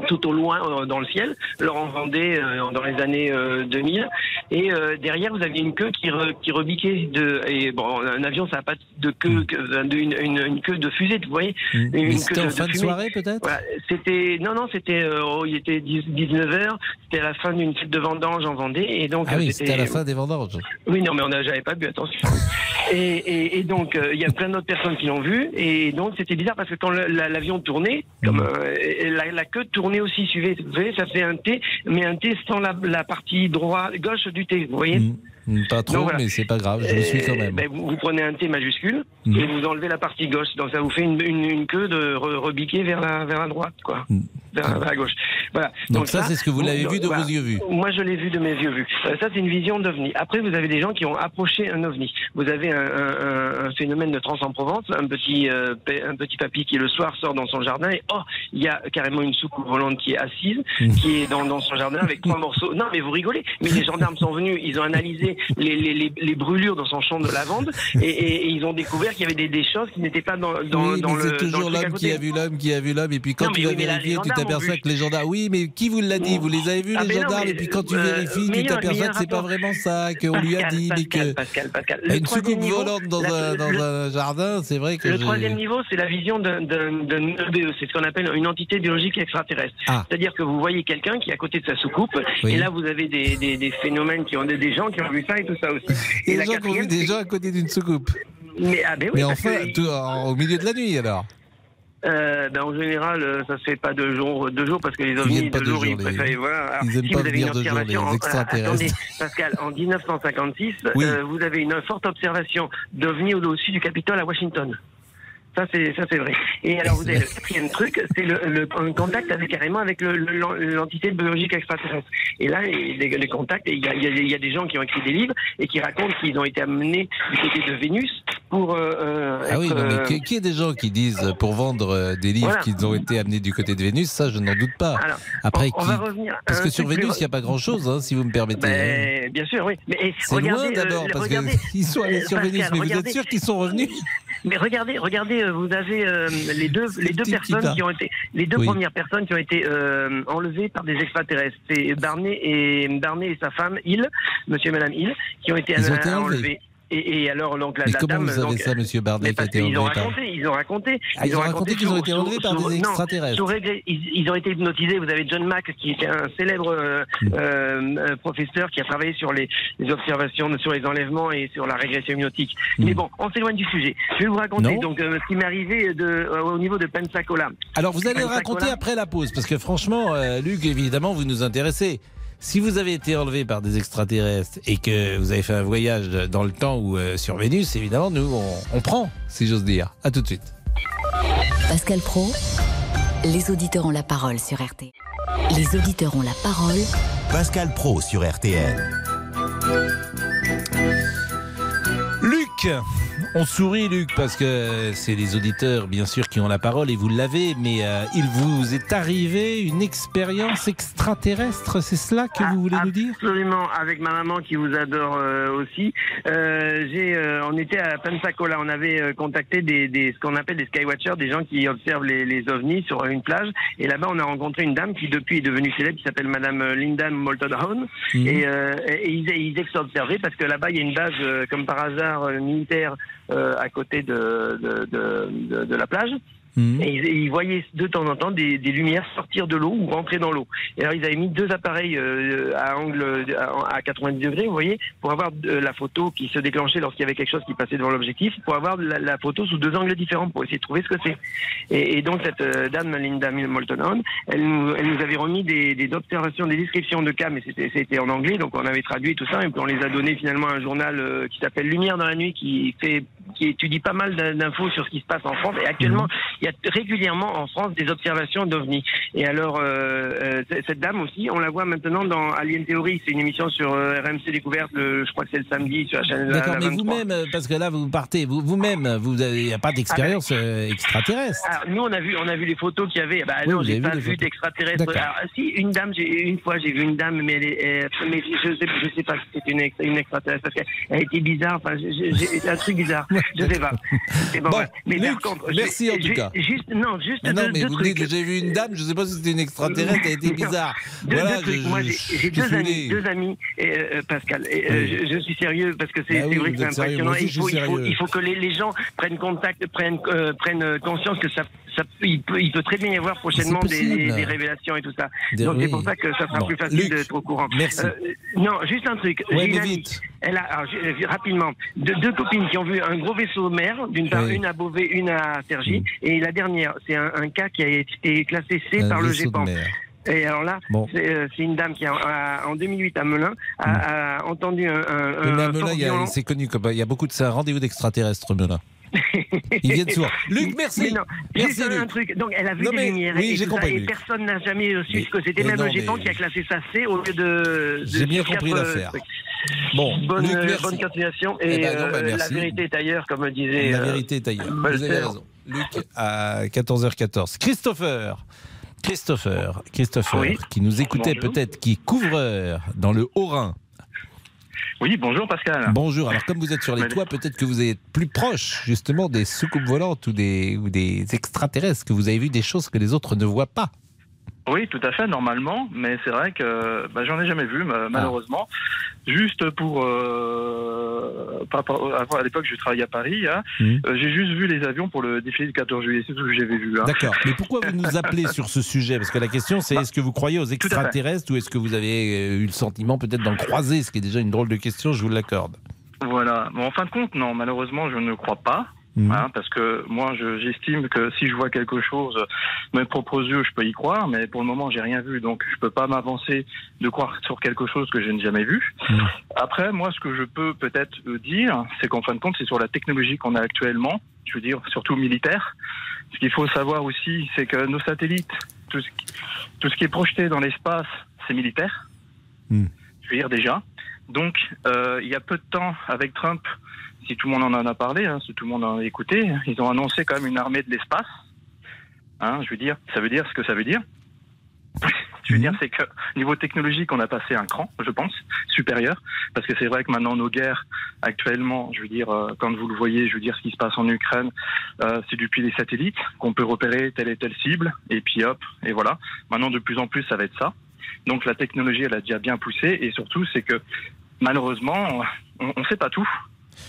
tout au loin euh, dans le ciel, Laurent Vendée euh, dans les années euh, 2000. Et euh, derrière, vous aviez une queue qui, re, qui rebiquait. De, et bon, un avion, ça n'a pas de queue, que- de- une, une, une queue de fusée, vous voyez Mm. Une Mais queue c'était en fin de fumée. soirée, peut-être? Voilà, C'était non non c'était oh, il était 19h c'était à la fin d'une fête de vendange en Vendée et donc Ah oui, c'était à la fin des vendanges. oui non mais on n'a j'avais pas bu attention et, et, et donc euh, il y a plein d'autres personnes qui l'ont vu et donc c'était bizarre parce que quand l'avion tournait comme euh, et la, la queue tournait aussi suivait vous voyez ça fait un T mais un T sans la, la partie droite gauche du T vous voyez Mm, Pas trop, Donc, voilà. mais c'est pas grave. Je le suis quand même. ben, vous, vous prenez un T majuscule Mhm. et vous enlevez la partie gauche. Donc ça vous fait une, une, une queue de re- rebiquer vers la, vers la droite, quoi. Vers, vers la gauche. Voilà. Donc ça, c'est ce que vous l'avez vu de vos yeux vus. Moi, je l'ai vu de mes yeux vus. Euh, ça, c'est une vision d'ovni. Après, vous avez des gens qui ont approché un ovni. Vous avez un, un- un- un phénomène de trans en Provence, un petit, euh, un petit papy qui le soir sort dans son jardin et oh, il y a carrément une soucoupe volante qui est assise, qui est dans, dans son jardin avec trois morceaux. Non, mais vous rigolez. Mais les gendarmes sont venus, ils ont analysé les, les, les, les brûlures dans son champ de lavande et, et- et ils ont découvert qu'il y avait des, des choses qui n'étaient pas dans, dans, oui, dans mais le. c'est toujours l'homme qui a vu l'homme qui a vu l'homme et puis quand Non, tu vas oui, vérifier tu t'aperçois que les gendarmes oui mais qui vous l'a dit? Vous les avez vus Ah, les non, gendarmes mais, et puis quand tu euh, vérifies tu t'aperçois que c'est pas vraiment ça qu'on lui a dit mais Pascal, que Pascal, Pascal. Une soucoupe niveau, volante dans, la- un, dans le- un jardin c'est vrai que Le troisième niveau, c'est la vision d'un EBE. C'est ce qu'on appelle une entité biologique extraterrestre. Ah. C'est-à-dire que vous voyez quelqu'un qui est à côté de sa soucoupe, Oui. et là vous avez des, des, des phénomènes qui ont des, des gens qui ont vu ça et tout ça aussi. Et les la gens qui ont vu des gens à côté d'une soucoupe Mais, ah, ben oui, mais parce enfin que- tout- en- au milieu de la nuit alors Euh, ben, en général, euh, ça se fait pas deux jours, deux jours parce que les ovnis viennent pas de deux jour, jours, ils les- préfèrent. Voilà. Alors, ils aiment si pas vous avez une les observation, en- attendez, Pascal, en 1956, Oui. euh, vous avez une forte observation d'ovnis au-dessus du Capitole à Washington. Ça, c'est ça, c'est vrai. Et alors, vous avez le quatrième truc, c'est le, le un contact avec carrément avec le- le- l'entité biologique extraterrestre. Et là, les, les contacts, il y, a, y a- y a des gens qui ont écrit des livres et qui racontent qu'ils ont été amenés du côté de Vénus pour. euh, euh, Ah oui, non, mais euh, qui, qui est des gens qui disent pour vendre des livres Voilà. qu'ils ont été amenés du côté de Vénus Ça, je n'en doute pas. Alors, Après, on qui va revenir Parce que sur Vénus, plus- il n'y a pas grand-chose, hein, si vous me permettez. hein. Ben, bien sûr, oui. Mais eh, C'est loin regardez, d'abord, parce regardez, qu'ils sont allés sur Vénus, mais vous êtes regardez- sûr qu'ils sont revenus? Mais regardez, regardez, vous avez euh, les deux, les deux personnes qui ont été, les deux Oui. premières personnes qui ont été euh, enlevées par des extraterrestres. C'est Barney et Barney et sa femme Hill, Monsieur et Madame Hill, qui ont été, Ils ont été enlevés. Et, et alors donc la, Mais la comment dame, vous savez donc, ça, Monsieur Bardet, qui a été qu'ils ont par- raconté, ils ont raconté, Ah, ils ont raconté qu'ils ont été enlevés par des extraterrestres. ils, ils ont été hypnotisés. Vous avez John Mack, qui était un célèbre euh, Hmm. euh, euh, professeur qui a travaillé sur les, les observations, sur les enlèvements et sur la régression hypnotique. Hmm. Mais bon, on s'éloigne du sujet. Je vais vous raconter Non. donc euh, ce qui m'est arrivé de, au niveau de Pensacola. Alors, vous allez le Pensacola- raconter après la pause, parce que franchement, Luc, évidemment, vous nous intéressez. Si vous avez été enlevé par des extraterrestres et que vous avez fait un voyage dans le temps ou euh, sur Vénus, évidemment, nous, on, on prend, si j'ose dire. À tout de suite. Pascal Pro, les auditeurs ont la parole sur RTL. Les auditeurs ont la parole. Pascal Pro sur RTL. Luc On sourit, Luc, parce que c'est les auditeurs, bien sûr, qui ont la parole et vous l'avez, mais euh, il vous est arrivé une expérience extraterrestre, c'est cela que vous voulez nous dire? Absolument, avec ma maman qui vous adore euh, aussi. Euh, j'ai, euh, on était à Pensacola, on avait contacté des, des, ce qu'on appelle des skywatchers, des gens qui observent les, les ovnis sur une plage. Et là-bas, on a rencontré une dame qui depuis est devenue célèbre, qui s'appelle Madame Linda Moulton Hone. Mhm. Et, euh, et ils, ils ex-observaient parce que là-bas, il y a une base, comme par hasard, militaire à côté de, de, de, de- de la plage. Et ils, ils voyaient de temps en temps des, des lumières sortir de l'eau ou rentrer dans l'eau. Et alors ils avaient mis deux appareils euh, à angle à, à 90 degrés, vous voyez, pour avoir la photo qui se déclenchait lorsqu'il y avait quelque chose qui passait devant l'objectif, pour avoir la, la photo sous deux angles différents pour essayer de trouver ce que c'est. Et, et donc cette euh, dame Linda Moulton, elle nous, elle nous avait remis des, des observations, des descriptions de cas, mais c'était en anglais, donc on avait traduit tout ça et puis on les a donné finalement à un journal euh, qui s'appelle Lumière dans la nuit, qui fait qui étudie pas mal d'in- d'infos sur ce qui se passe en France. Et actuellement, il y a régulièrement en France des observations d'ovnis. Et alors, euh, euh, cette dame aussi, on la voit maintenant dans Alien Theory. C'est une émission sur euh, RMC Découverte, je crois que c'est le samedi sur la chaîne la- D'accord, mais 23. vous-même, parce que là, vous partez, vous- vous-même, vous il n'y a pas d'expérience euh, extraterrestre. Alors, nous, on a vu, on a vu les photos qu'il y avait. Bah, Oui, non, j'ai pas vu d'extraterrestre. Alors, si, une dame, j'ai, une fois, j'ai vu une dame, mais elle est, elle- mais je sais, je sais pas si c'était une, ex- une extraterrestre parce qu'elle était bizarre. Enfin, j'ai, un truc bizarre. Je sais pas. Bon, Bon, ouais. Mais Luc, par contre, merci en tout j'ai- Juste, non, juste Ah non, deux, mais deux vous trucs. dites, j'ai vu une dame, je ne sais pas si c'était une extraterrestre, elle était bizarre. Deux, voilà, deux trucs. je- Moi, j'ai deux deux amis, et, euh, Pascal. Euh, Oui. je, je suis sérieux parce que c'est Ah oui, vrai que c'est impressionnant. Aussi, il, faut, il, faut, il faut que les, les gens prennent contact, prennent, euh, prennent euh, conscience que ça, ça il, peut, il peut très bien y avoir prochainement des, révélations et tout ça. Des- Donc c'est pour ça que ça sera Bon, plus facile Luc, d'être au courant. merci. Euh, non, juste un truc. Ouais, J'ai une mais amie, vite. Elle a, alors, je- rapidement, deux, deux copines qui ont vu un gros vaisseau mère, d'une part Oui. une à Beauvais, une à Cergy, et la dernière, c'est un, un cas qui a été classé C Un par le GEPAN. Et alors là, Bon. c'est euh, c'est une dame qui, a, a- en 2008 à Melun, a, a entendu un, un, Melun, c'est connu, il y a beaucoup de un rendez-vous d'extraterrestres, Melun. Ils viennent souvent. Luc, merci. Mais non, Merci, juste un truc. Donc, elle a vu Non, des mais- lumières oui, et, ça, personne n'a jamais su ce que c'était. Même le GEPAN qui a classé ça C au lieu de. de J'ai bien compris l'affaire. trucs. Bon, bonne, Luc, euh, merci. bonne continuation. Eh Et ben non, bah, euh, la merci. vérité est ailleurs, comme disait. La euh, vérité est ailleurs. Vous avez raison. Luc, à 14h14. Christopher. Christopher, Christopher, Oui. qui nous écoutait peut-être, qui est couvreur dans le Haut-Rhin. Oui, bonjour Pascal. Bonjour. Alors, comme vous êtes sur les toits, peut-être que vous êtes plus proche, justement, des soucoupes volantes ou des, ou des extraterrestres, que vous avez vu des choses que les autres ne voient pas. Oui, tout à fait, normalement, mais c'est vrai que bah, j'en ai jamais vu, ma- malheureusement. Juste pour, euh, à l'époque, je travaillais à Paris, hein, Mhm. euh, j'ai juste vu les avions pour le défilé du 14 juillet, c'est tout ce que j'avais vu. hein. D'accord. Mais pourquoi vous nous appelez sur ce sujet? Parce que la question, c'est est-ce que vous croyez aux extraterrestres ou est-ce que vous avez euh, eu le sentiment peut-être d'en croiser? Ce qui est déjà une drôle de question, je vous l'accorde. Voilà. Bon, en fin de compte, non, malheureusement, je ne crois pas. Mhm. hein, parce que moi, je- j'estime que si je vois quelque chose, mes propres yeux, je peux y croire, mais pour le moment, j'ai rien vu, donc je peux pas m'avancer de croire sur quelque chose que je n'ai jamais vu. Mhm. Après, moi, ce que je peux peut-être euh, dire, c'est qu'en fin de compte, c'est sur la technologie qu'on a actuellement. je veux dire, surtout militaires. Ce qu'il faut savoir aussi, c'est que nos satellites, tout ce qui, tout ce qui est projeté dans l'espace, c'est militaire. Hmm. Je veux dire déjà. Donc, euh, il y a peu de temps, avec Trump, si tout le monde en a parlé, hein, si tout le monde en a écouté, ils ont annoncé quand même une armée de l'espace. Hein, je veux dire, ça veut dire ce que ça veut dire. Je veux dire, c'est que niveau technologique, on a passé un cran, je pense, supérieur, parce que c'est vrai que maintenant nos guerres actuellement, je veux dire, euh, quand vous le voyez, je veux dire, ce qui se passe en Ukraine, euh, c'est depuis les satellites qu'on peut repérer telle et telle cible, et puis hop, et voilà. Maintenant, de plus en plus, ça va être ça. Donc la technologie, elle a déjà bien poussé, et surtout, c'est que malheureusement, on ne sait pas tout.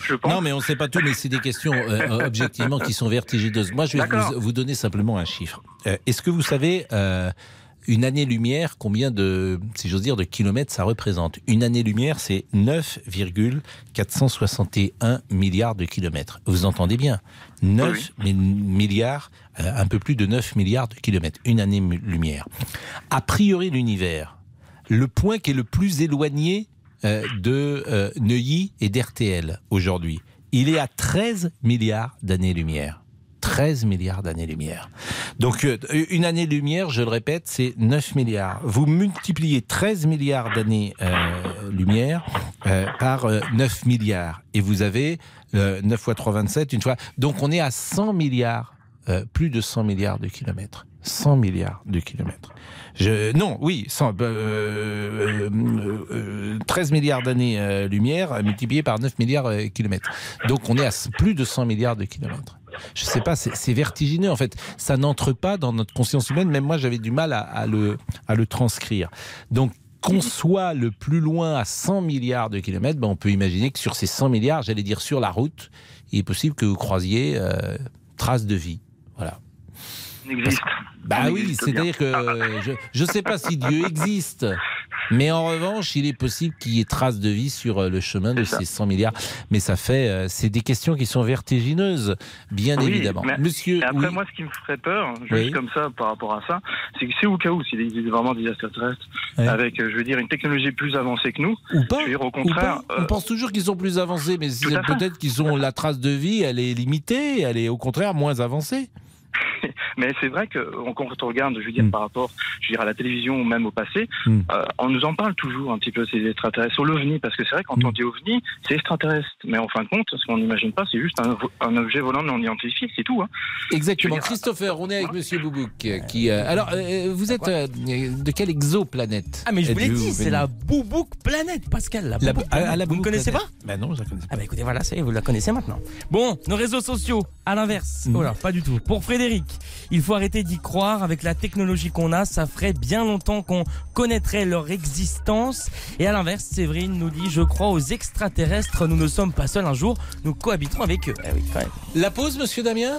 Je pense. Non, mais on ne sait pas tout, mais c'est des questions euh, objectivement qui sont vertigineuses. Moi, je vais vous, vous donner simplement un chiffre. Euh, Est-ce que vous savez euh, une année-lumière, combien de, si j'ose dire, de kilomètres ça représente? Une année-lumière, c'est 9,461 milliards de kilomètres. Vous entendez bien? 9 mi- milliards, euh, un peu plus de 9 milliards de kilomètres. Une année-lumière. A priori, l'univers, le point qui est le plus éloigné euh, de euh, Neuilly et d'RTL aujourd'hui, il est à 13 milliards d'années-lumière. 13 milliards d'années-lumière. Donc, euh, une année-lumière, je le répète, c'est 9 milliards. Vous multipliez 13 milliards d'années-lumière par euh, 9 milliards. Et vous avez euh, 9 fois 3, 27, une fois. Donc, on est à 100 milliards, euh, plus de 100 milliards de kilomètres. 100 milliards de kilomètres. Non, oui, 100, euh, euh, euh, 13 milliards d'années-lumière euh, multiplié par 9 milliards de kilomètres. Donc on est à plus de 100 milliards de kilomètres. Je sais pas, c'est vertigineux en fait. Ça n'entre pas dans notre conscience humaine. Même moi, j'avais du mal à, le, transcrire. Donc qu'on soit le plus loin à 100 milliards de kilomètres, ben, on peut imaginer que sur ces 100 milliards, j'allais dire sur la route, il est possible que vous croisiez traces de vie. Existe. Bah oui, c'est-à-dire que je je sais pas si Dieu existe, mais en revanche, il est possible qu'il y ait trace de vie sur euh, le chemin de ces 100 milliards. Mais ça fait, euh, c'est des questions qui sont vertigineuses, bien Oui, évidemment. mais- Monsieur, et après, oui. moi, ce qui me ferait peur, juste Oui. comme ça, par rapport à ça, c'est que c'est au cas où, s'il existe vraiment des extraterrestres, avec, euh, je veux dire, une technologie plus avancée que nous, Ou pas, je veux dire, au contraire, pas. On pense toujours qu'ils sont plus avancés, mais peut-être qu'ils ont la trace de vie, elle est limitée, elle est au contraire moins avancée. Mais c'est vrai que quand on regarde, je veux dire, par rapport, je veux dire, à la télévision ou même au passé, Mm. euh, on nous en parle toujours un petit peu ces extraterrestres, sur l'OVNI, parce que c'est vrai quand on dit OVNI, c'est extraterrestre, mais en fin de compte, ce qu'on n'imagine pas, c'est juste un, objet volant non identifié, c'est tout. Hein. Exactement. Christopher, on est avec Monsieur Boubouk. euh, Qui, euh, alors, euh, vous êtes euh, de quelle exoplanète Ah mais je vous l'ai dit, c'est la Boubouk Planète, Pascal. La, La- ah, la vous ne connaissez Planète. pas Bah non, je la connais pas. Ah bah écoutez, voilà, ça y est, vous la connaissez maintenant. Bon, nos réseaux sociaux, à l'inverse. Oh là, pas du tout. Pour Frédéric, il faut arrêter d'y croire. Avec la technologie qu'on a, ça ferait bien longtemps qu'on connaîtrait leur existence. Et à l'inverse, Séverine nous dit, je crois aux extraterrestres. Nous ne sommes pas seuls un jour. Nous cohabiterons avec eux. Eh oui, quand même. La pause, Monsieur Damien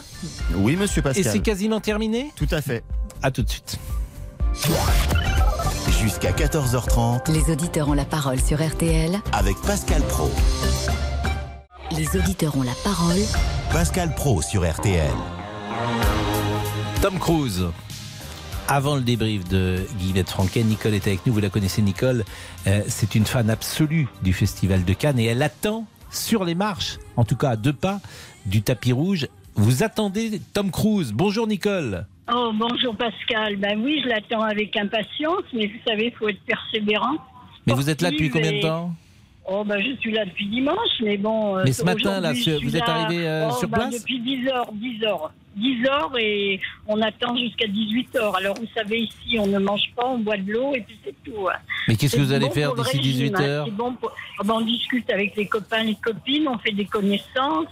Oui, monsieur Pascal. Et c'est quasiment terminé Tout à fait. À tout de suite. Jusqu'à 14h30 Les auditeurs ont la parole sur RTL. avec Pascal Pro. Les auditeurs ont la parole Pascal Pro sur RTL. Tom Cruise. Avant le débrief de Guillemette Franquet, Nicole est avec nous. Vous la connaissez, Nicole. Euh, c'est une fan absolue du Festival de Cannes et elle attend sur les marches, en tout cas à deux pas du tapis rouge. Vous attendez Tom Cruise. Bonjour, Nicole. Oh, bonjour Pascal. Ben oui, je l'attends avec impatience, mais vous savez, il faut être persévérant. Mais vous êtes là depuis combien de temps? Oh, ben je suis là depuis dimanche, mais bon. euh, Mais ce matin, là, vous êtes arrivé, euh, oh, sur ben, place Depuis 10 heures, 10 heures. 10 heures et on attend jusqu'à 18 heures. Alors, vous savez, ici, on ne mange pas, on boit de l'eau et puis c'est tout. hein. Mais qu'est-ce que vous allez bon faire d'ici régime, 18 hein. bon pour- Ah ben, On discute avec les copains, les copines, on fait des connaissances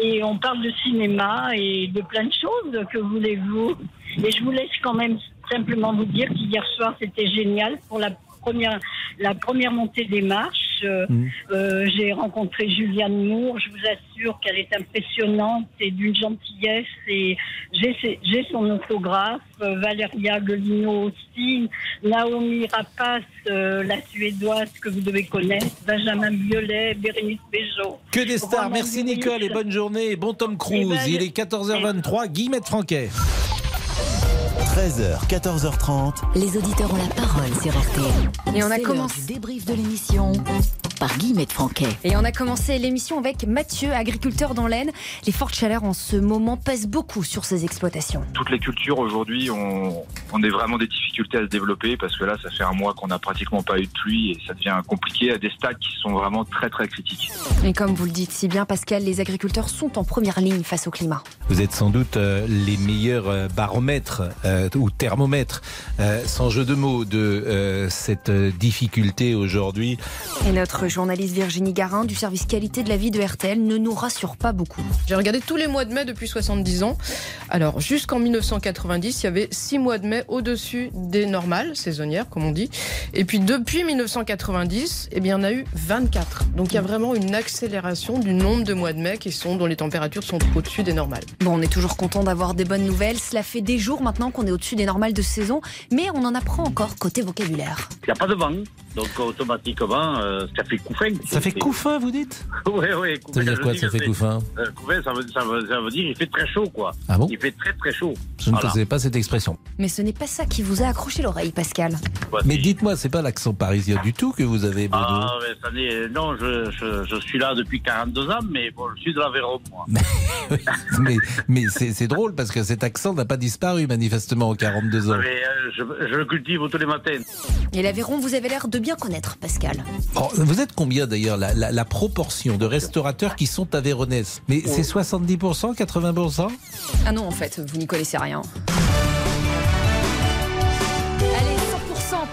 et on parle de cinéma et de plein de choses, que voulez-vous. Et je vous laisse quand même simplement vous dire qu'hier soir, c'était génial pour la première, la première montée des marches. Euh, Mm. euh, J'ai rencontré Juliane Moore, je vous assure qu'elle est impressionnante et d'une gentillesse et j'ai son autographe, euh, Valeria Golino aussi, Naomi Rapace, euh, la suédoise que vous devez connaître, Benjamin Violet, Bérénice Bejo. Que des stars. Romain Merci. Nicole et bonne journée et bon Tom Cruise. Eh ben, Il est 14h23. Guillemette Franquet. 13h, 14h30. Les auditeurs ont la parole sur RTL. Et on a commencé- débrief de l'émission par Guillemette Franquet. Et on a commencé l'émission avec Mathieu, agriculteur dans l'Aisne. Les fortes chaleurs en ce moment pèsent beaucoup sur ces exploitations. Toutes les cultures aujourd'hui, on, on a vraiment des difficultés à se développer parce que là, ça fait un mois qu'on n'a pratiquement pas eu de pluie et ça devient compliqué à des stades qui sont vraiment très très critiques. Et comme vous le dites si bien, Pascal, les agriculteurs sont en première ligne face au climat. Vous êtes sans doute euh, les meilleurs euh, baromètres euh, ou thermomètres, euh, sans jeu de mots, de euh, cette difficulté aujourd'hui. Et notre journaliste Virginie Garin du service qualité de la vie de RTL ne nous rassure pas beaucoup. J'ai regardé tous les mois de mai depuis 70 ans. Alors, jusqu'en 1990, il y avait 6 mois de mai au-dessus des normales, saisonnières, comme on dit. Et puis, depuis 1990, eh bien, il y en a eu 24. Donc, il y a vraiment une accélération du nombre de mois de mai qui sont, dont les températures sont au-dessus des normales. Bon, on est toujours content d'avoir des bonnes nouvelles. Cela fait des jours maintenant qu'on est au-dessus des normales de saison, mais on en apprend encore côté vocabulaire. Il n'y a pas de vent, donc automatiquement, euh, ça fait couffin. Ça fait couffin, vous dites Oui, oui. Ça veut dire quoi, ça fait couffin euh, Couffin, ça veut, ça, veut, ça veut dire il fait très chaud, quoi. Ah bon Il fait très très chaud. Je ne connaissais pas cette expression. Mais ce n'est pas ça qui vous a accroché l'oreille, Pascal. Mais dites-moi, c'est pas l'accent parisien du tout que vous avez, Bruno Ah, mais ça n'est- non, je, je, je suis là depuis 42 ans, mais bon, je suis de l'Aveyron, moi. Mais, mais c'est c'est drôle parce que cet accent n'a pas disparu manifestement en 42 ans. Mais euh, je, je le cultive tous les matins. Et l'Aveyron, vous avez l'air de bien connaître, Pascal. Oh, vous êtes combien d'ailleurs la, la- la proportion de restaurateurs qui sont avéronais Mais c'est 70%, 80% Ah non, en fait, vous n'y connaissez rien.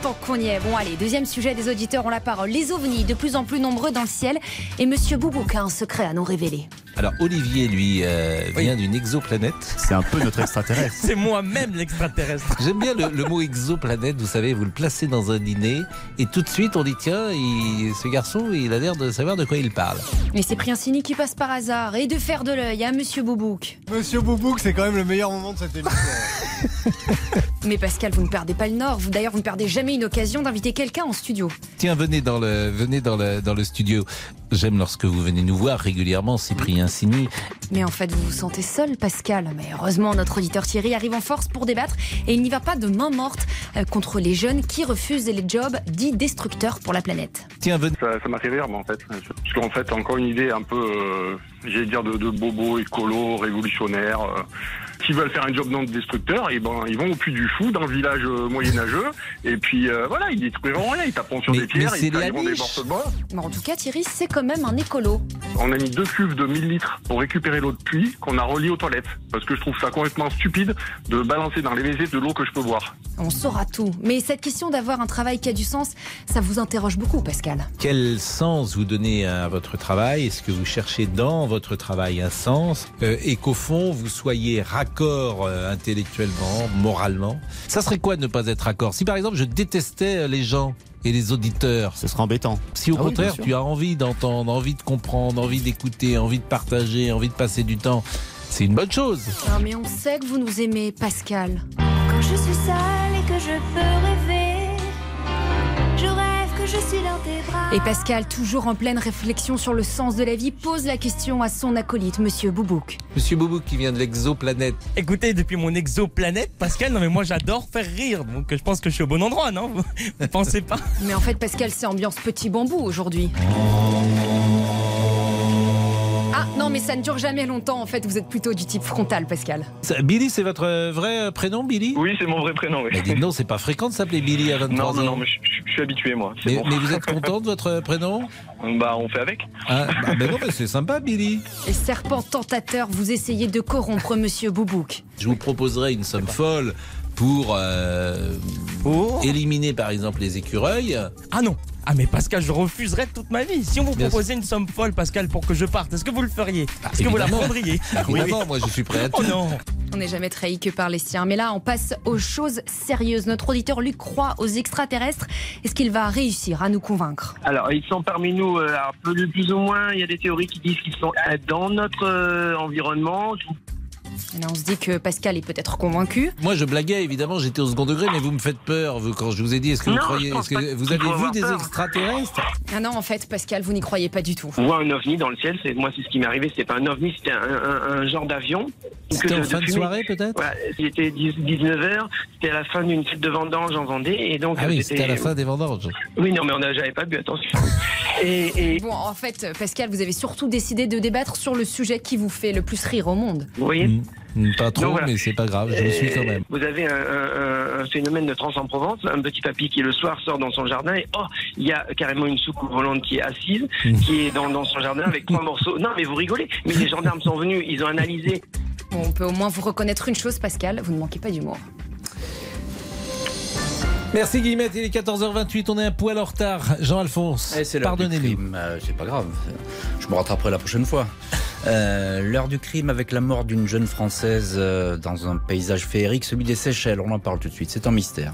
Tant qu'on y est. Bon, allez, deuxième sujet des auditeurs ont la parole. Les ovnis, de plus en plus nombreux dans le ciel. Et Monsieur Boubouk a un secret à nous révéler. Alors Olivier, lui, euh, vient d'une exoplanète. C'est un peu notre extraterrestre. C'est moi-même l'extraterrestre. J'aime bien le, le mot exoplanète, vous savez, vous le placez dans un dîner et tout de suite on dit tiens, il- ce garçon, il a l'air de savoir de quoi il parle. Et c'est Priancini qui passe par hasard et de faire de l'œil à Monsieur Boubouk. Monsieur Boubouk, c'est quand même le meilleur moment de cette émission. Mais Pascal, vous ne perdez pas le nord. Vous d'ailleurs, vous ne perdez jamais une occasion d'inviter quelqu'un en studio. Tiens, venez dans le, venez dans le, dans le studio. J'aime lorsque vous venez nous voir régulièrement, Cyprien Sini. Mais en fait, vous vous sentez seul, Pascal. Mais heureusement, notre auditeur Thierry arrive en force pour débattre et il n'y va pas de main morte euh, contre les jeunes qui refusent les jobs dits destructeurs pour la planète. Tiens, venez. Ça, ça m'a fait rire, moi, en fait. Parce qu'en fait, encore une idée un peu, euh, j'allais dire, de, de bobo, écolo, révolutionnaire. euh, qui veulent faire un job non destructeur, et ben ils vont au puits du fou dans le village euh, moyenâgeux, et puis euh, voilà, ils détruiront rien, ils taperont sur Mais- des pierres, ils tailleront les des morceaux de bois. Mais en tout cas, Thierry, c'est quand même un écolo. On a mis deux cuves de 1000 litres pour récupérer l'eau de pluie qu'on a reliée aux toilettes. Parce que je trouve ça complètement stupide de balancer dans les WC de l'eau que je peux boire. On saura tout. Mais cette question d'avoir un travail qui a du sens, ça vous interroge beaucoup, Pascal. Quel sens vous donnez à votre travail? Est-ce que vous cherchez dans votre travail un sens? Euh, Et qu'au fond, vous soyez raccord euh, intellectuellement, moralement Ça serait quoi de ne pas être raccord Si par exemple, je détestais euh, les gens et les auditeurs. Ce serait embêtant. Si au Ah contraire, tu as envie d'entendre, envie de comprendre, envie d'écouter, envie de partager, envie de passer du temps, c'est une bonne chose. Non, mais on sait que vous nous aimez, Pascal. Quand je suis seule et que je peux rêver, je rêve je suis dans tes bras. Et Pascal, toujours en pleine réflexion sur le sens de la vie, pose la question à son acolyte, Monsieur Boubouk. Monsieur Boubouk qui vient de l'exoplanète. Écoutez, depuis mon exoplanète, Pascal, non mais moi j'adore faire rire, donc je pense que je suis au bon endroit, non? Vous, pensez pas? Mais en fait, Pascal, c'est ambiance petit bambou aujourd'hui. Ah non, mais ça ne dure jamais longtemps. En fait, vous êtes plutôt du type frontal, Pascal. Ça- Billy, c'est votre euh, vrai euh, prénom, Billy? Oui, c'est mon vrai prénom, oui. Mais dites non, c'est pas fréquent de s'appeler Billy à 23 Non, ans. non, non, mais je, je- je suis habitué, moi. Mais, bon. mais vous êtes content de votre prénom? Bah, on fait avec. ah, bah, ben non, mais c'est sympa, Billy. Et serpent tentateur, vous essayez de corrompre Monsieur Boubouk. Je vous proposerai une somme folle pour euh, éliminer par exemple les écureuils. Ah non Ah mais Pascal, je refuserais toute ma vie. Si on vous Bien proposait une somme folle, Pascal, pour que je parte, est-ce que vous le feriez? Est-ce que vous la prendriez? Évidemment, moi je suis prêt à tout. Oh non On n'est jamais trahi que par les siens. Mais là, on passe aux choses sérieuses. Notre auditeur Luc croit aux extraterrestres. Est-ce qu'il va réussir à nous convaincre? Alors, ils sont parmi nous, euh, un peu plus ou moins. Il y a des théories qui disent qu'ils sont dans notre euh, environnement. Là, on se dit que Pascal est peut-être convaincu. Moi je blaguais évidemment, j'étais au second degré, mais vous me faites peur vous, quand je vous ai dit. Est-ce que vous croyez est-ce que vous avez vu des peur. extraterrestres? Ah non, en fait, Pascal, vous n'y croyez pas du tout. On voit un ovni dans le ciel. C'est moi, c'est ce qui m'est arrivé. C'était pas un ovni, c'était un, un- un genre d'avion. C'était en fin de soirée peut-être? Voilà, c'était 19h, c'était à la fin d'une fête de vendange en Vendée, et donc Ah oui, euh, c'était à la fin des vendanges. Oui, non, mais on n'a j'avais pas bu, attention. Et, et- Bon, en fait, Pascal, vous avez surtout décidé de débattre sur le sujet qui vous fait le plus rire au monde. vous voyez Mm, Pas trop, Donc, voilà. mais c'est pas grave, je vous suis quand même. Vous avez un, un- un- un phénomène de trans en Provence, un petit papy qui le soir sort dans son jardin et oh, il y a carrément une soucoupe volante qui est assise, qui est dans, dans son jardin avec trois morceaux. Non mais vous rigolez, mais les gendarmes sont venus, ils ont analysé. Bon, on peut au moins vous reconnaître une chose, Pascal, vous ne manquez pas d'humour. Merci Guillemette, il est 14h28, on est un poil en retard. Jean-Alphonse, Eh, pardonnez-nous. Euh, c'est pas grave. Je me rattraperai la prochaine fois. Euh, l'heure du crime avec la mort d'une jeune Française euh, dans un paysage féerique, celui des Seychelles. On en parle tout de suite. C'est un mystère.